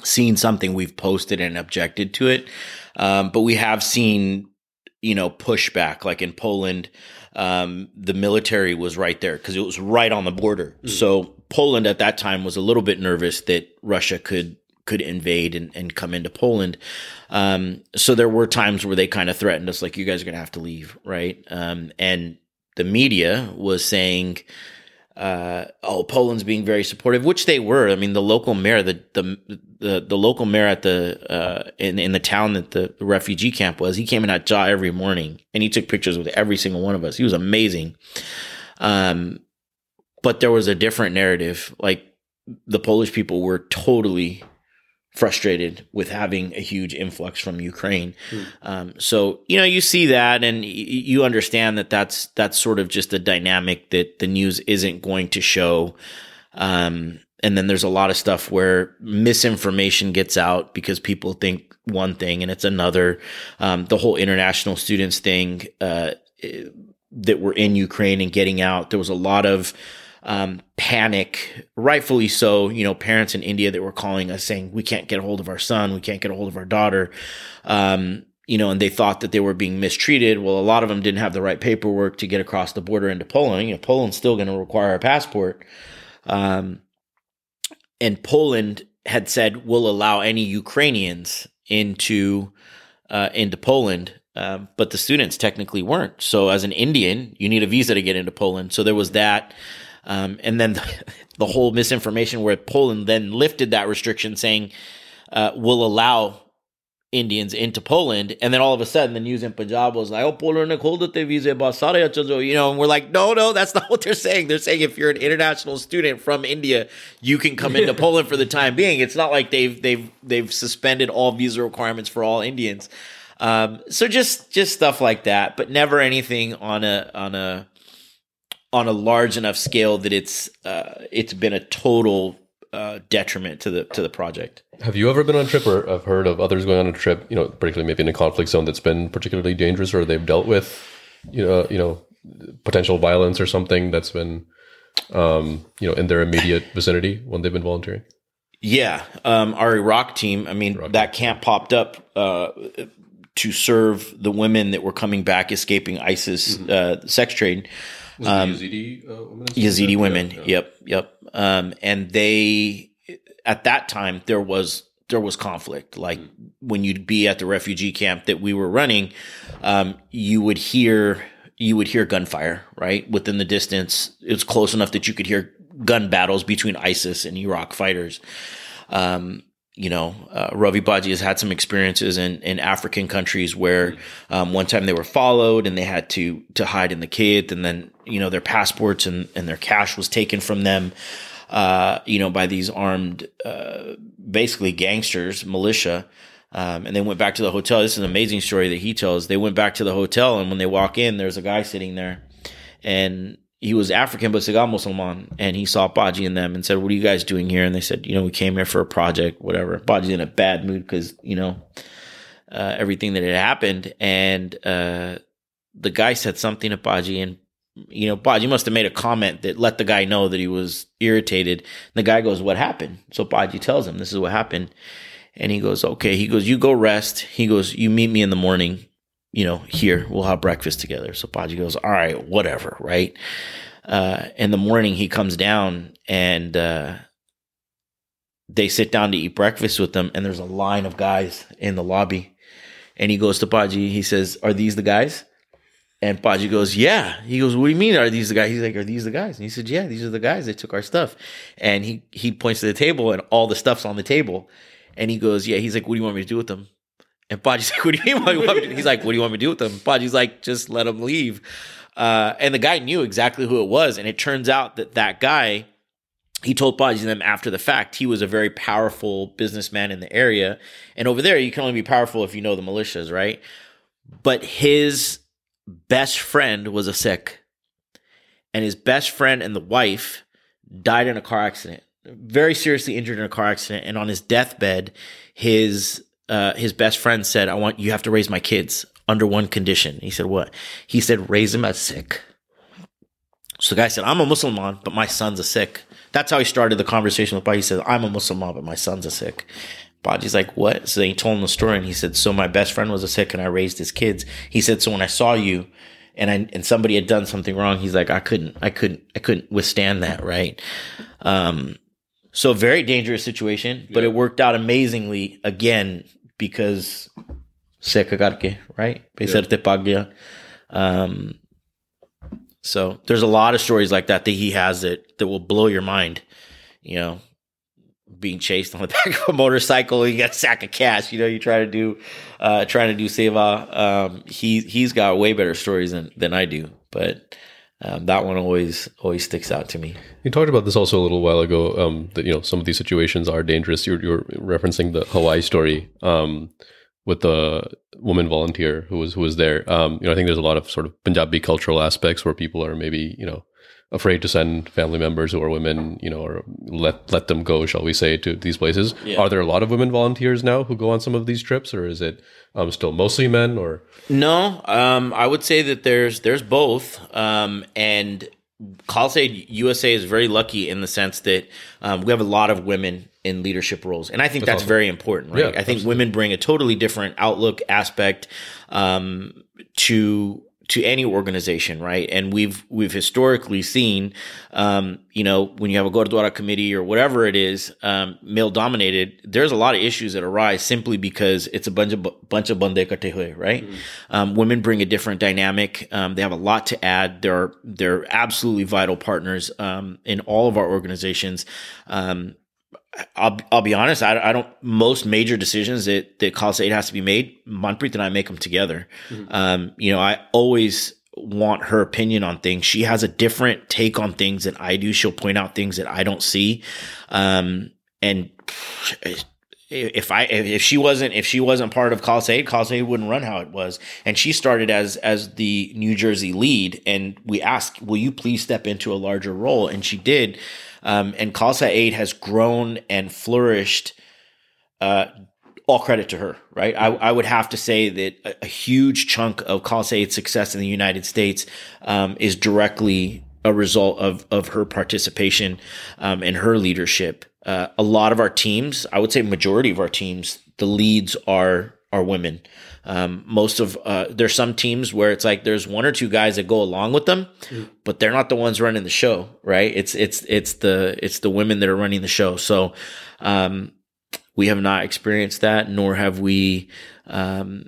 seen something we've posted and objected to it. Um, but we have seen you know pushback, like in Poland. Um, the military was right there because it was right on the border. Mm. So Poland at that time was a little bit nervous that Russia could could invade and, and come into Poland. Um, so there were times where they kind of threatened us, like you guys are going to have to leave, right? Um, and the media was saying, uh, "Oh, Poland's being very supportive," which they were. I mean, the local mayor, the the the, the local mayor at the uh, in in the town that the, refugee camp was, he came in at jaw every morning and he took pictures with every single one of us. He was amazing. Um, but there was a different narrative. Like the Polish people were totally frustrated with having a huge influx from Ukraine. Hmm. Um, so you know you see that, and y- you understand that that's that's sort of just a dynamic that the news isn't going to show. Um, and then there's a lot of stuff where misinformation gets out because people think one thing and it's another. Um, the whole international students thing uh, that were in Ukraine and getting out, there was a lot of um, panic, rightfully so. You know, parents in India that were calling us saying, we can't get a hold of our son, we can't get a hold of our daughter. Um, you know, and they thought that they were being mistreated. Well, a lot of them didn't have the right paperwork to get across the border into Poland. You know, Poland's still going to require a passport. Um, and Poland had said, we'll allow any Ukrainians into, uh, into Poland. Uh, but the students technically weren't. So as an Indian, you need a visa to get into Poland. So there was that. Um, and then the, the, whole misinformation where Poland then lifted that restriction saying, uh, will allow Indians into Poland. And then all of a sudden the news in Punjab was like, oh, Poland te visa basare you know, and we're like, no, no, that's not what they're saying. They're saying if you're an international student from India, you can come into Poland for the time being. It's not like they've, they've, they've suspended all visa requirements for all Indians. Um, so just, just stuff like that, but never anything on a, on a, on a large enough scale that it's uh, it's been a total uh, detriment to the to the project. Have you ever been on a trip or have heard of others going on a trip, you know, particularly maybe in a conflict zone that's been particularly dangerous or they've dealt with, you know, you know, potential violence or something that's been, um, you know, in their immediate vicinity when they've been volunteering? Yeah, um, our Iraq team. I mean, that camp popped up uh, to serve the women that were coming back, escaping ISIS uh, sex trade. Um, Yazidi uh, women? Yazidi women. Yep, yep. Um, and they, at that time, there was there was conflict. Like when you'd be at the refugee camp that we were running, um, you would hear you would hear gunfire right within the distance. It's close enough that you could hear gun battles between ISIS and Iraq fighters. Um, you know, uh, Ravi Baji has had some experiences in, in African countries where um, one time they were followed and they had to to hide in the kit, and then you know their passports and, and their cash was taken from them, uh, you know, by these armed, uh, basically gangsters, militia. Um, and they went back to the hotel. This is an amazing story that he tells. They went back to the hotel, and when they walk in, there's a guy sitting there, and he was African but Segal Musliman, and he saw Baji and them and said, "What are you guys doing here?" And they said, "You know, we came here for a project, whatever." Baji's in a bad mood because you know uh, everything that had happened, and uh, the guy said something to Baji, and you know, Baji must have made a comment that let the guy know that he was irritated. And the guy goes, "What happened?" So Baji tells him, "This is what happened," and he goes, "Okay." He goes, "You go rest." He goes, "You meet me in the morning." You know, here we'll have breakfast together. So Baji goes, all right, whatever, right? Uh, in the morning, he comes down and uh, they sit down to eat breakfast with them, and there's a line of guys in the lobby. And he goes to Baji, he says, Are these the guys? And Baji goes, Yeah. He goes, What do you mean? Are these the guys? He's like, Are these the guys? And he said, Yeah, these are the guys. They took our stuff. And he he points to the table, and all the stuff's on the table. And he goes, Yeah. He's like, What do you want me to do with them? And Baji's like, what do you mean? What do you? He's like, what do you want me to do with them? Baji's like, just let them leave. Uh, and the guy knew exactly who it was. And it turns out that that guy, he told Baji them after the fact, he was a very powerful businessman in the area. And over there, you can only be powerful if you know the militias, right? But his best friend was a Sikh. And his best friend and the wife died in a car accident, very seriously injured in a car accident. And on his deathbed, his uh, his best friend said, I want you have to raise my kids under one condition. He said, What? He said, Raise them as Sikh. So the guy said, I'm a Muslim, man, but my son's a Sikh. That's how he started the conversation with Baji. He said, I'm a Muslim, but my son's a Sikh. Baji's like, What? So then he told him the story and he said, So my best friend was a Sikh and I raised his kids. He said, So when I saw you, and I and somebody had done something wrong, he's like, I couldn't, I couldn't, I couldn't withstand that, right? Um, so very dangerous situation, but it worked out amazingly again because seca karke, right? Pagya. Um, so there's a lot of stories like that that he has that that will blow your mind. You know, being chased on the back of a motorcycle, you got a sack of cash. You know, you try to do, uh, trying to do seva. Um, he he's got way better stories than than I do, but. Um, that one always always sticks out to me. You talked about this also a little while ago. Um, that you know some of these situations are dangerous. You're, you're referencing the Hawaii story um, with the woman volunteer who was who was there. Um, you know, I think there's a lot of sort of Punjabi cultural aspects where people are maybe you know afraid to send family members who are women, you know, or let let them go, shall we say, to these places. Yeah. Are there a lot of women volunteers now who go on some of these trips, or is it um, still mostly men? Or No, um, I would say that there's there's both, um, and Khalsa Aid USA is very lucky in the sense that um, we have a lot of women in leadership roles, and I think that's, awesome. very important. Right? Yeah, I think women bring a totally different outlook aspect um, to to any organization, right? And we've we've historically seen, um, you know, when you have a Gurdwara committee or whatever it is, um, male dominated, there's a lot of issues that arise simply because it's a bunch of bunch of bande kate hue, right? Um, women bring a different dynamic. Um, they have a lot to add. They're they're absolutely vital partners um, in all of our organizations. I'll I'll be honest. I, I don't. Most major decisions that that Khalsa Aid has to be made, Manpreet and I make them together. Um, you know, I always want her opinion on things. She has a different take on things than I do. She'll point out things that I don't see. Um, and if I if she wasn't if she wasn't part of Khalsa Aid, Khalsa Aid wouldn't run how it was. And she started as as the New Jersey lead, and we asked, "Will you please step into a larger role?" And she did. Um, and Khalsa Aid has grown and flourished. Uh, all credit to her, right? I, I would have to say that a, a huge chunk of Khalsa Aid's success in the United States um, is directly a result of of her participation um, and her leadership. Uh, a lot of our teams, I would say, majority of our teams, the leads are are women. Um, most of uh, there's some teams where it's like there's one or two guys that go along with them, mm. but they're not the ones running the show, right? It's it's it's the it's the women that are running the show. So um, we have not experienced that, nor have we um,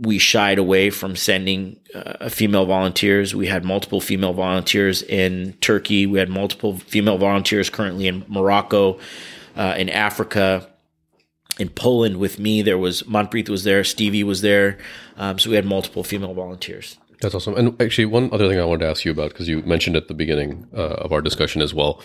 we shied away from sending uh, female volunteers. We had multiple female volunteers in Turkey. We had multiple female volunteers currently in Morocco, uh, in Africa, in Poland with me. There was Manpreet was there, Stevie was there. Um, so we had multiple female volunteers. That's awesome. And actually, one other thing I wanted to ask you about because you mentioned at the beginning uh, of our discussion as well.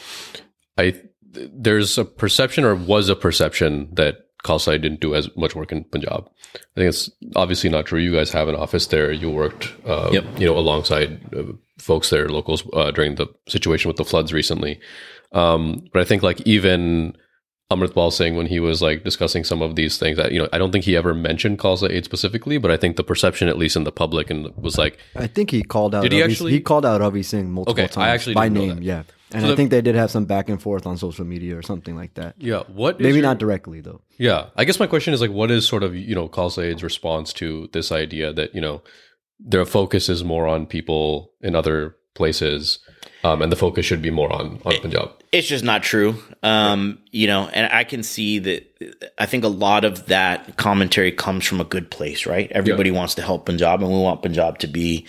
I there's a perception or was a perception that Khalsa didn't do as much work in Punjab. I think it's obviously not true. You guys have an office there. You worked, uh, yep. you know, alongside uh, folks there, locals, uh, during the situation with the floods recently. Um, but I think like even Amritpal Singh, when he was like discussing some of these things, that you know, I don't think he ever mentioned Khalsa Aid specifically, but I think the perception, at least in the public, and was like, I think he called out. Did he actually? He called out Ravi Singh multiple okay, times I actually by name. Yeah. And so I the, think they did have some back and forth on social media or something like that. Yeah. What? Maybe your, not directly though. Yeah. I guess my question is like, what is sort of you know Khalsa Aid's response to this idea that you know their focus is more on people in other places, um, and the focus should be more on on Punjab it's just not true. Um, you know, and I can see that. I think a lot of that commentary comes from a good place, right? Everybody yeah. wants to help Punjab, and we want Punjab to be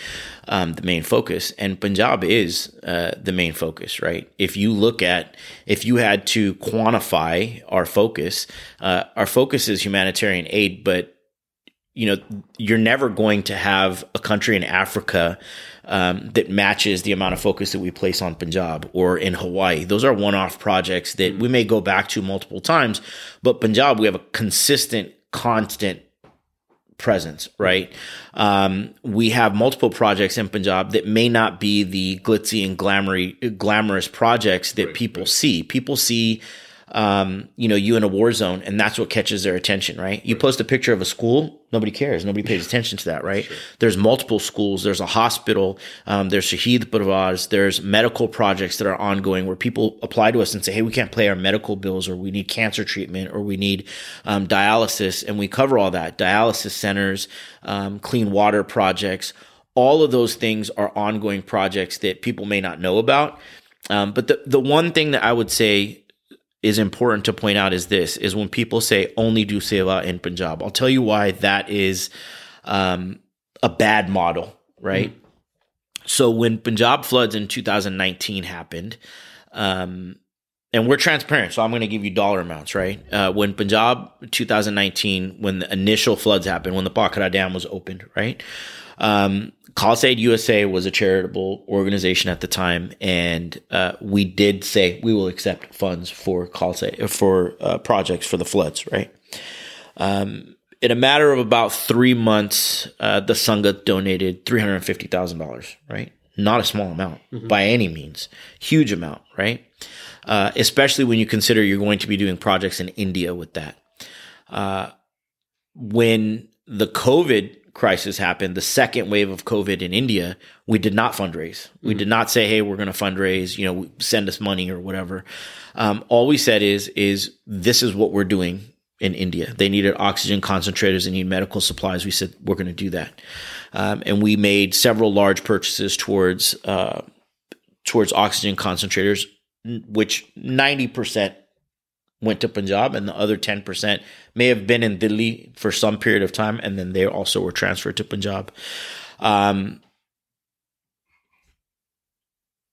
um, the main focus, and Punjab is uh, the main focus, right? If you look at, if you had to quantify our focus, uh, our focus is humanitarian aid, but you know, you're never going to have a country in Africa um, that matches the amount of focus that we place on Punjab or in Hawaii. Those are one off projects that we may go back to multiple times, but Punjab, we have a consistent, constant presence, right? Um, we have multiple projects in Punjab that may not be the glitzy and glamoury, glamorous projects that right, people see. People see um, you know, you in a war zone, and that's what catches their attention, right? You post a picture of a school, nobody cares, nobody pays attention to that, right? Sure. There's multiple schools, there's a hospital, um, there's Shahid Parvaz, there's medical projects that are ongoing where people apply to us and say, hey, we can't pay our medical bills, or we need cancer treatment, or we need um, dialysis, and we cover all that. Dialysis centers, um, clean water projects, all of those things are ongoing projects that people may not know about. Um, but the the one thing that I would say is important to point out is this is when people say only do seva in Punjab. I'll tell you why that is um, a bad model, right? Mm-hmm. So when Punjab floods in 2019 happened, um, and we're transparent, so I'm going to give you dollar amounts, right? Uh, when Punjab 2019, when the initial floods happened, when the Bhakra Dam was opened, right? Um, Khalsa Aid USA was a charitable organization at the time, and uh, we did say we will accept funds for Khalsa for uh, projects for the floods. Right. Um, in a matter of about three months, uh, the Sangat donated three hundred fifty thousand dollars. Right, not a small amount mm-hmm. by any means, huge amount. Right, uh, especially when you consider you're going to be doing projects in India with that. Uh, when the COVID crisis happened, the second wave of COVID in India, we did not fundraise. Mm-hmm. We did not say, "Hey, we're going to fundraise," you know, send us money or whatever. Um, all we said is, "Is this is what we're doing in India? They needed oxygen concentrators, they need medical supplies." We said, "We're going to do that," um, and we made several large purchases towards uh, towards oxygen concentrators, which ninety percent went to Punjab, and the other 10% may have been in Delhi for some period of time, and then they also were transferred to Punjab. Um,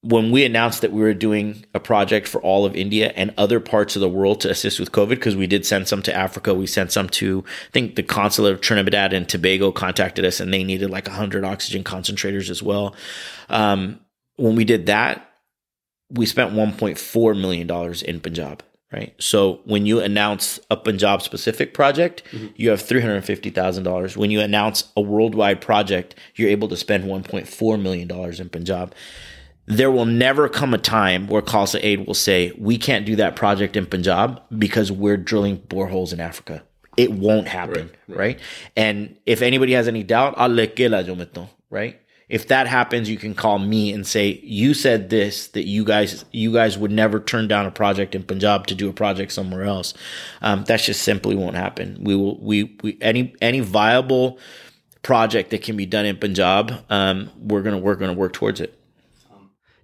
when we announced that we were doing a project for all of India and other parts of the world to assist with COVID, because we did send some to Africa, we sent some to, I think the consulate of Trinidad and Tobago contacted us and they needed like 100 oxygen concentrators as well. Um, when we did that, we spent $1.4 million in Punjab right? So when you announce a Punjab specific project, mm-hmm. you have $350,000. When you announce a worldwide project, you're able to spend $1.4 million in Punjab. there will never come a time where Khalsa Aid will say, we can't do that project in Punjab because we're drilling boreholes in Africa. It won't happen, right? right. And if anybody has any doubt, right? If that happens, you can call me and say, you said this, that you guys, you guys would never turn down a project in Punjab to do a project somewhere else. Um, that just simply won't happen. We will, we, we, any, any viable project that can be done in Punjab, um, we're going to, we're going to work towards it.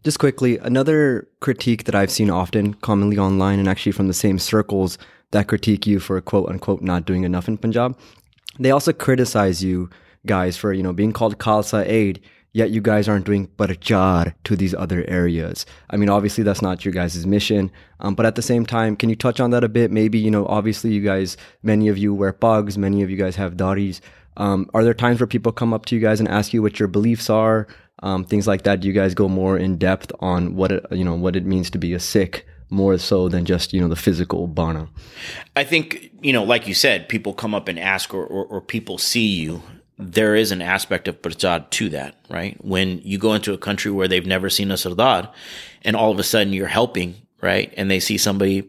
Just quickly, another critique that I've seen often, commonly online, and actually from the same circles that critique you for quote unquote not doing enough in Punjab, they also criticize you guys for you know being called Khalsa Aid, yet you guys aren't doing parchar to these other areas. I mean, obviously that's not your guys' mission, um, but at the same time, can you touch on that a bit? Maybe you know, obviously you guys, many of you wear pugs, many of you guys have daris. Um, are there times where people come up to you guys and ask you what your beliefs are? um, things like that. Do you guys go more in depth on what it, you know what it means to be a Sikh more so than just you know the physical bana? I think you know, like you said, people come up and ask, or, or, or people see you. There is an aspect of prasad to that, right? When you go into a country where they've never seen a sardar, and all of a sudden you're helping right? And they see somebody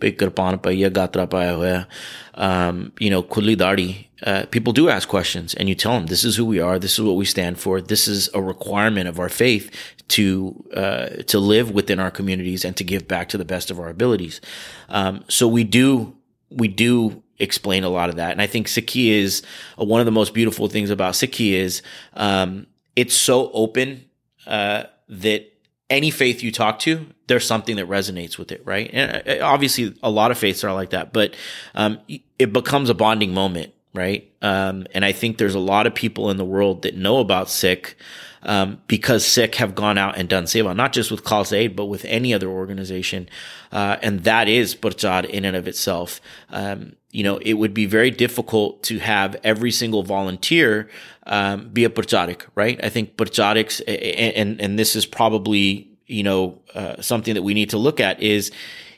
um, you know, kulli dadi. Uh, people do ask questions, and you tell them this is who we are, this is what we stand for, this is a requirement of our faith to uh, to live within our communities and to give back to the best of our abilities. Um, so we do we do explain a lot of that, and I think Sikhi is uh, one of the most beautiful things about Sikhi is um, it's so open uh, that any faith you talk to, there's something that resonates with it, right? And uh, obviously, a lot of faiths are like that, but um, it becomes a bonding moment, right? Um, and I think there's a lot of people in the world that know about Sikh um, because Sikh have gone out and done seva, not just with Khalsa Aid, but with any other organization. Uh, and that is Parchar in and of itself. Um, you know, it would be very difficult to have every single volunteer um, be a Parcharik, right? I think Parchariks, and, and, this is probably, you know, uh, something that we need to look at is,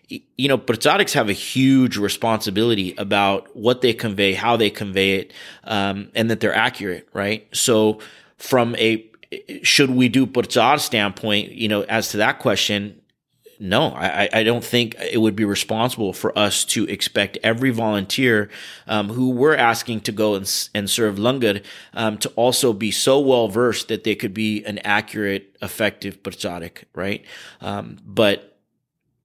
you know, Parchariks have a huge responsibility about what they convey, how they convey it, um, and that they're accurate, right? So from a should we do Parchar standpoint, you know, as to that question, no, I, I don't think it would be responsible for us to expect every volunteer um, who we're asking to go and, and serve Langar um, to also be so well versed that they could be an accurate, effective pracharik, right? Um, but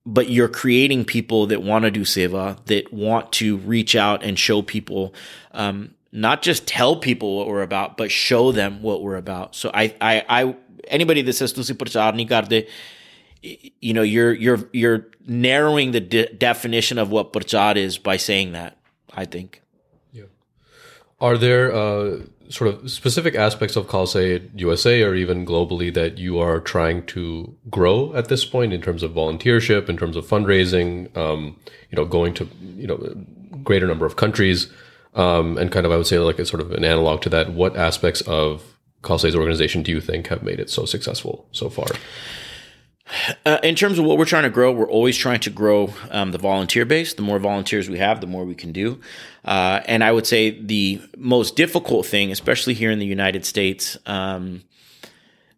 but you're creating people that want to do seva, that want to reach out and show people, um, not just tell people what we're about, but show them what we're about. So I, I, I anybody that says prachar nahi karte, you know you're you're you're narrowing the de- definition of what prachar is by saying that i think. Yeah. Are there uh, sort of specific aspects of Khalsa USA or even globally that you are trying to grow at this point in terms of volunteership, in terms of fundraising, um, you know, going to you know greater number of countries, um, and kind of I would say like a sort of an analog to that. What aspects of Khalsa's organization do you think have made it so successful so far? Uh, in terms of what we're trying to grow, we're always trying to grow um, the volunteer base. The more volunteers we have, the more we can do. Uh, and I would say the most difficult thing, especially here in the United States, um,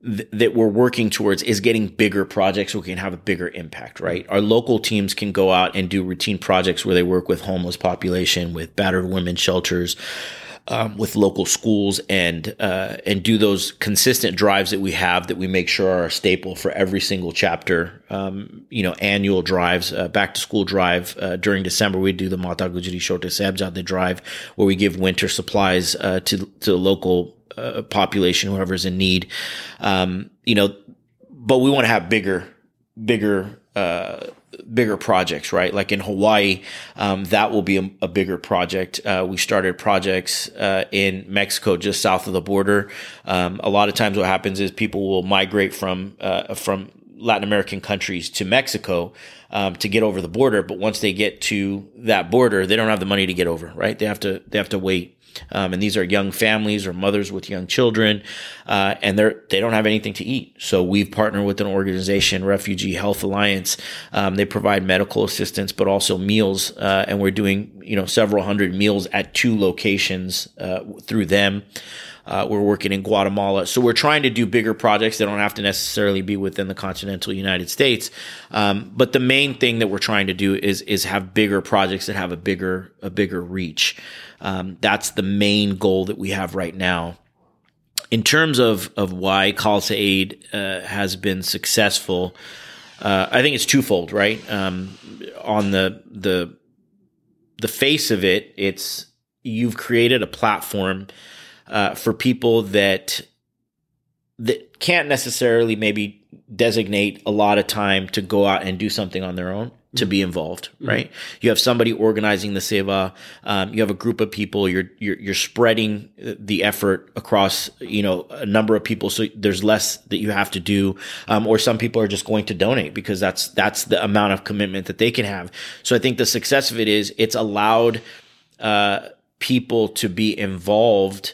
th- that we're working towards is getting bigger projects so we can have a bigger impact, right? Our local teams can go out and do routine projects where they work with homeless population, with battered women shelters, um, with local schools and uh, and do those consistent drives that we have that we make sure are a staple for every single chapter. Um, you know, annual drives, uh, back to school drive uh, during December. We do the Mata Gujari Chhote Sahibzade drive, where we give winter supplies uh, to to the local uh, population, whoever's in need. Um, you know, but we want to have bigger, bigger uh, bigger projects, right? Like in Hawaii, um, that will be a, a bigger project. Uh, we started projects uh, in Mexico, just south of the border. Um, a lot of times, what happens is people will migrate from uh, from Latin American countries to Mexico um, to get over the border, but once they get to that border, they don't have the money to get over, right? They have to they have to wait um, and these are young families or mothers with young children, uh, and they're they don't have anything to eat. So we've partnered with an organization, Refugee Health Alliance. Um, they provide medical assistance, but also meals, uh, and we're doing you know several hundred meals at two locations uh, through them. Uh, we're working in Guatemala, so we're trying to do bigger projects that don't have to necessarily be within the continental United States. Um, but the main thing that we're trying to do is is have bigger projects that have a bigger a bigger reach. Um, that's the main goal that we have right now. In terms of of why Khalsa Aid uh, has been successful, uh, I think it's twofold. Right um, on the the the face of it, it's you've created a platform uh, for people that that can't necessarily maybe designate a lot of time to go out and do something on their own to be involved, mm-hmm. right? You have somebody organizing the seva. Um, you have a group of people. You're, you're you're spreading the effort across you know a number of people, so there's less that you have to do. Um, or some people are just going to donate because that's that's the amount of commitment that they can have. So I think the success of it is it's allowed uh, people to be involved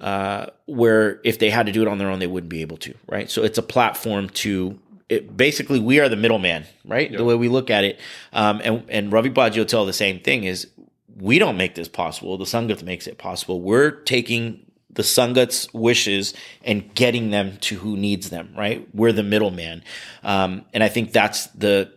uh, where if they had to do it on their own, they wouldn't be able to, right? So it's a platform to it, basically we are the middleman, right? Yep. The way we look at it. Um, and, and Ravi tell the same thing is we don't make this possible. The Sangat makes it possible. We're taking the Sangat's wishes and getting them to who needs them, right? We're the middleman. Um, and I think that's the,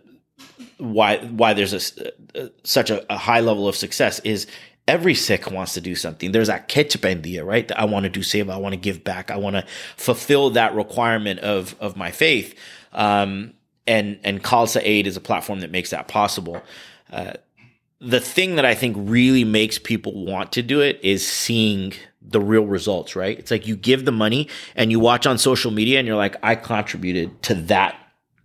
why, why there's a, uh, such a, a high level of success is every Sikh wants to do something. There's that ketchapendia, right? That I want to do seva. I want to give back. I want to fulfill that requirement of, of my faith. Um, and, and Khalsa Aid is a platform that makes that possible. Uh, the thing that I think really makes people want to do it is seeing the real results, right? It's like you give the money and you watch on social media and you're like, I contributed to that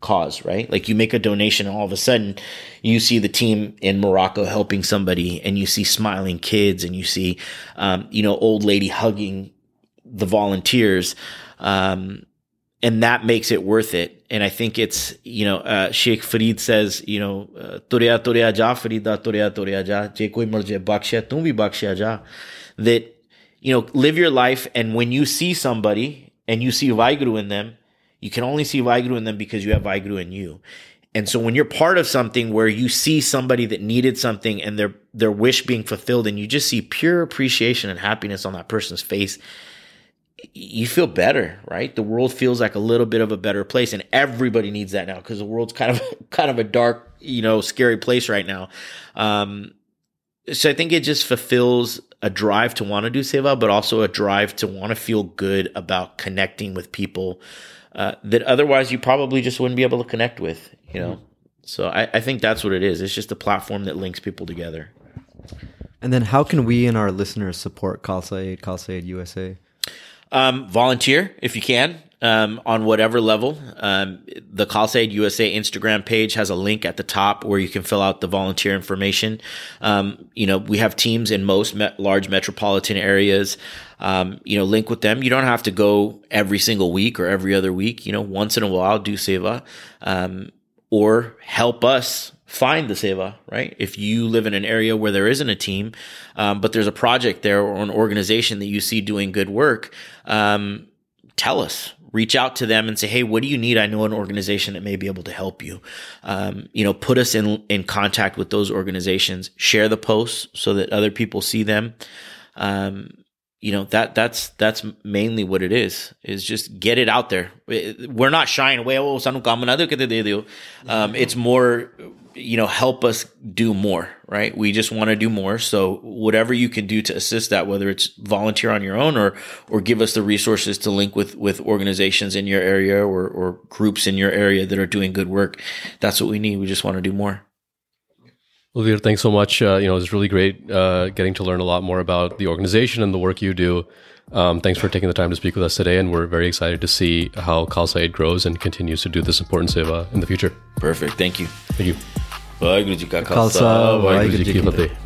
cause, right? Like you make a donation and all of a sudden you see the team in Morocco helping somebody and you see smiling kids and you see, um, you know, old lady hugging the volunteers. Um, and that makes it worth it. And I think it's, you know, uh, Sheikh Farid says, you know, Torea Torea Ja Farida Torea Torea Ja, Je marje bakshiya, tum bhi bakshiya ja. That, you know, live your life and when you see somebody and you see Vaheguru in them, you can only see Vaheguru in them because you have Vaheguru in you. And so when you're part of something where you see somebody that needed something and their their wish being fulfilled and you just see pure appreciation and happiness on that person's face, you feel better, right? The world feels like a little bit of a better place and everybody needs that now because the world's kind of kind of a dark, you know, scary place right now. Um, so I think it just fulfills a drive to want to do seva, but also a drive to want to feel good about connecting with people uh, that otherwise you probably just wouldn't be able to connect with, you know? Mm-hmm. So I, I think that's what it is. It's just a platform that links people together. And then how can we and our listeners support Khalsa Aid, Khalsa Aid USA? Um, volunteer if you can um, on whatever level. Um, the Khalsa Aid USA Instagram page has a link at the top where you can fill out the volunteer information. Um, you know, we have teams in most me- large metropolitan areas. Um, you know, link with them. You don't have to go every single week or every other week. You know, once in a while, do seva, um, or help us find the seva, right? If you live in an area where there isn't a team, um, but there's a project there or an organization that you see doing good work, um, tell us, reach out to them and say, Hey, what do you need? I know an organization that may be able to help you. Um, you know, put us in, in contact with those organizations, share the posts so that other people see them. Um, you know that that's that's mainly what it is is just get it out there. We're not shying away. Oh um, it's more you know help us do more right? We just want to do more. So whatever you can do to assist that whether it's volunteer on your own or or give us the resources to link with with organizations in your area or or groups in your area that are doing good work that's what we need. We just want to do more Olivier, thanks so much. Uh, you know, it's really great uh, getting to learn a lot more about the organization and the work you do. Um, thanks for taking the time to speak with us today, and we're very excited to see how Khalsa Aid grows and continues to do this important seva in the future. Perfect. Thank you. Thank you. Khalsa,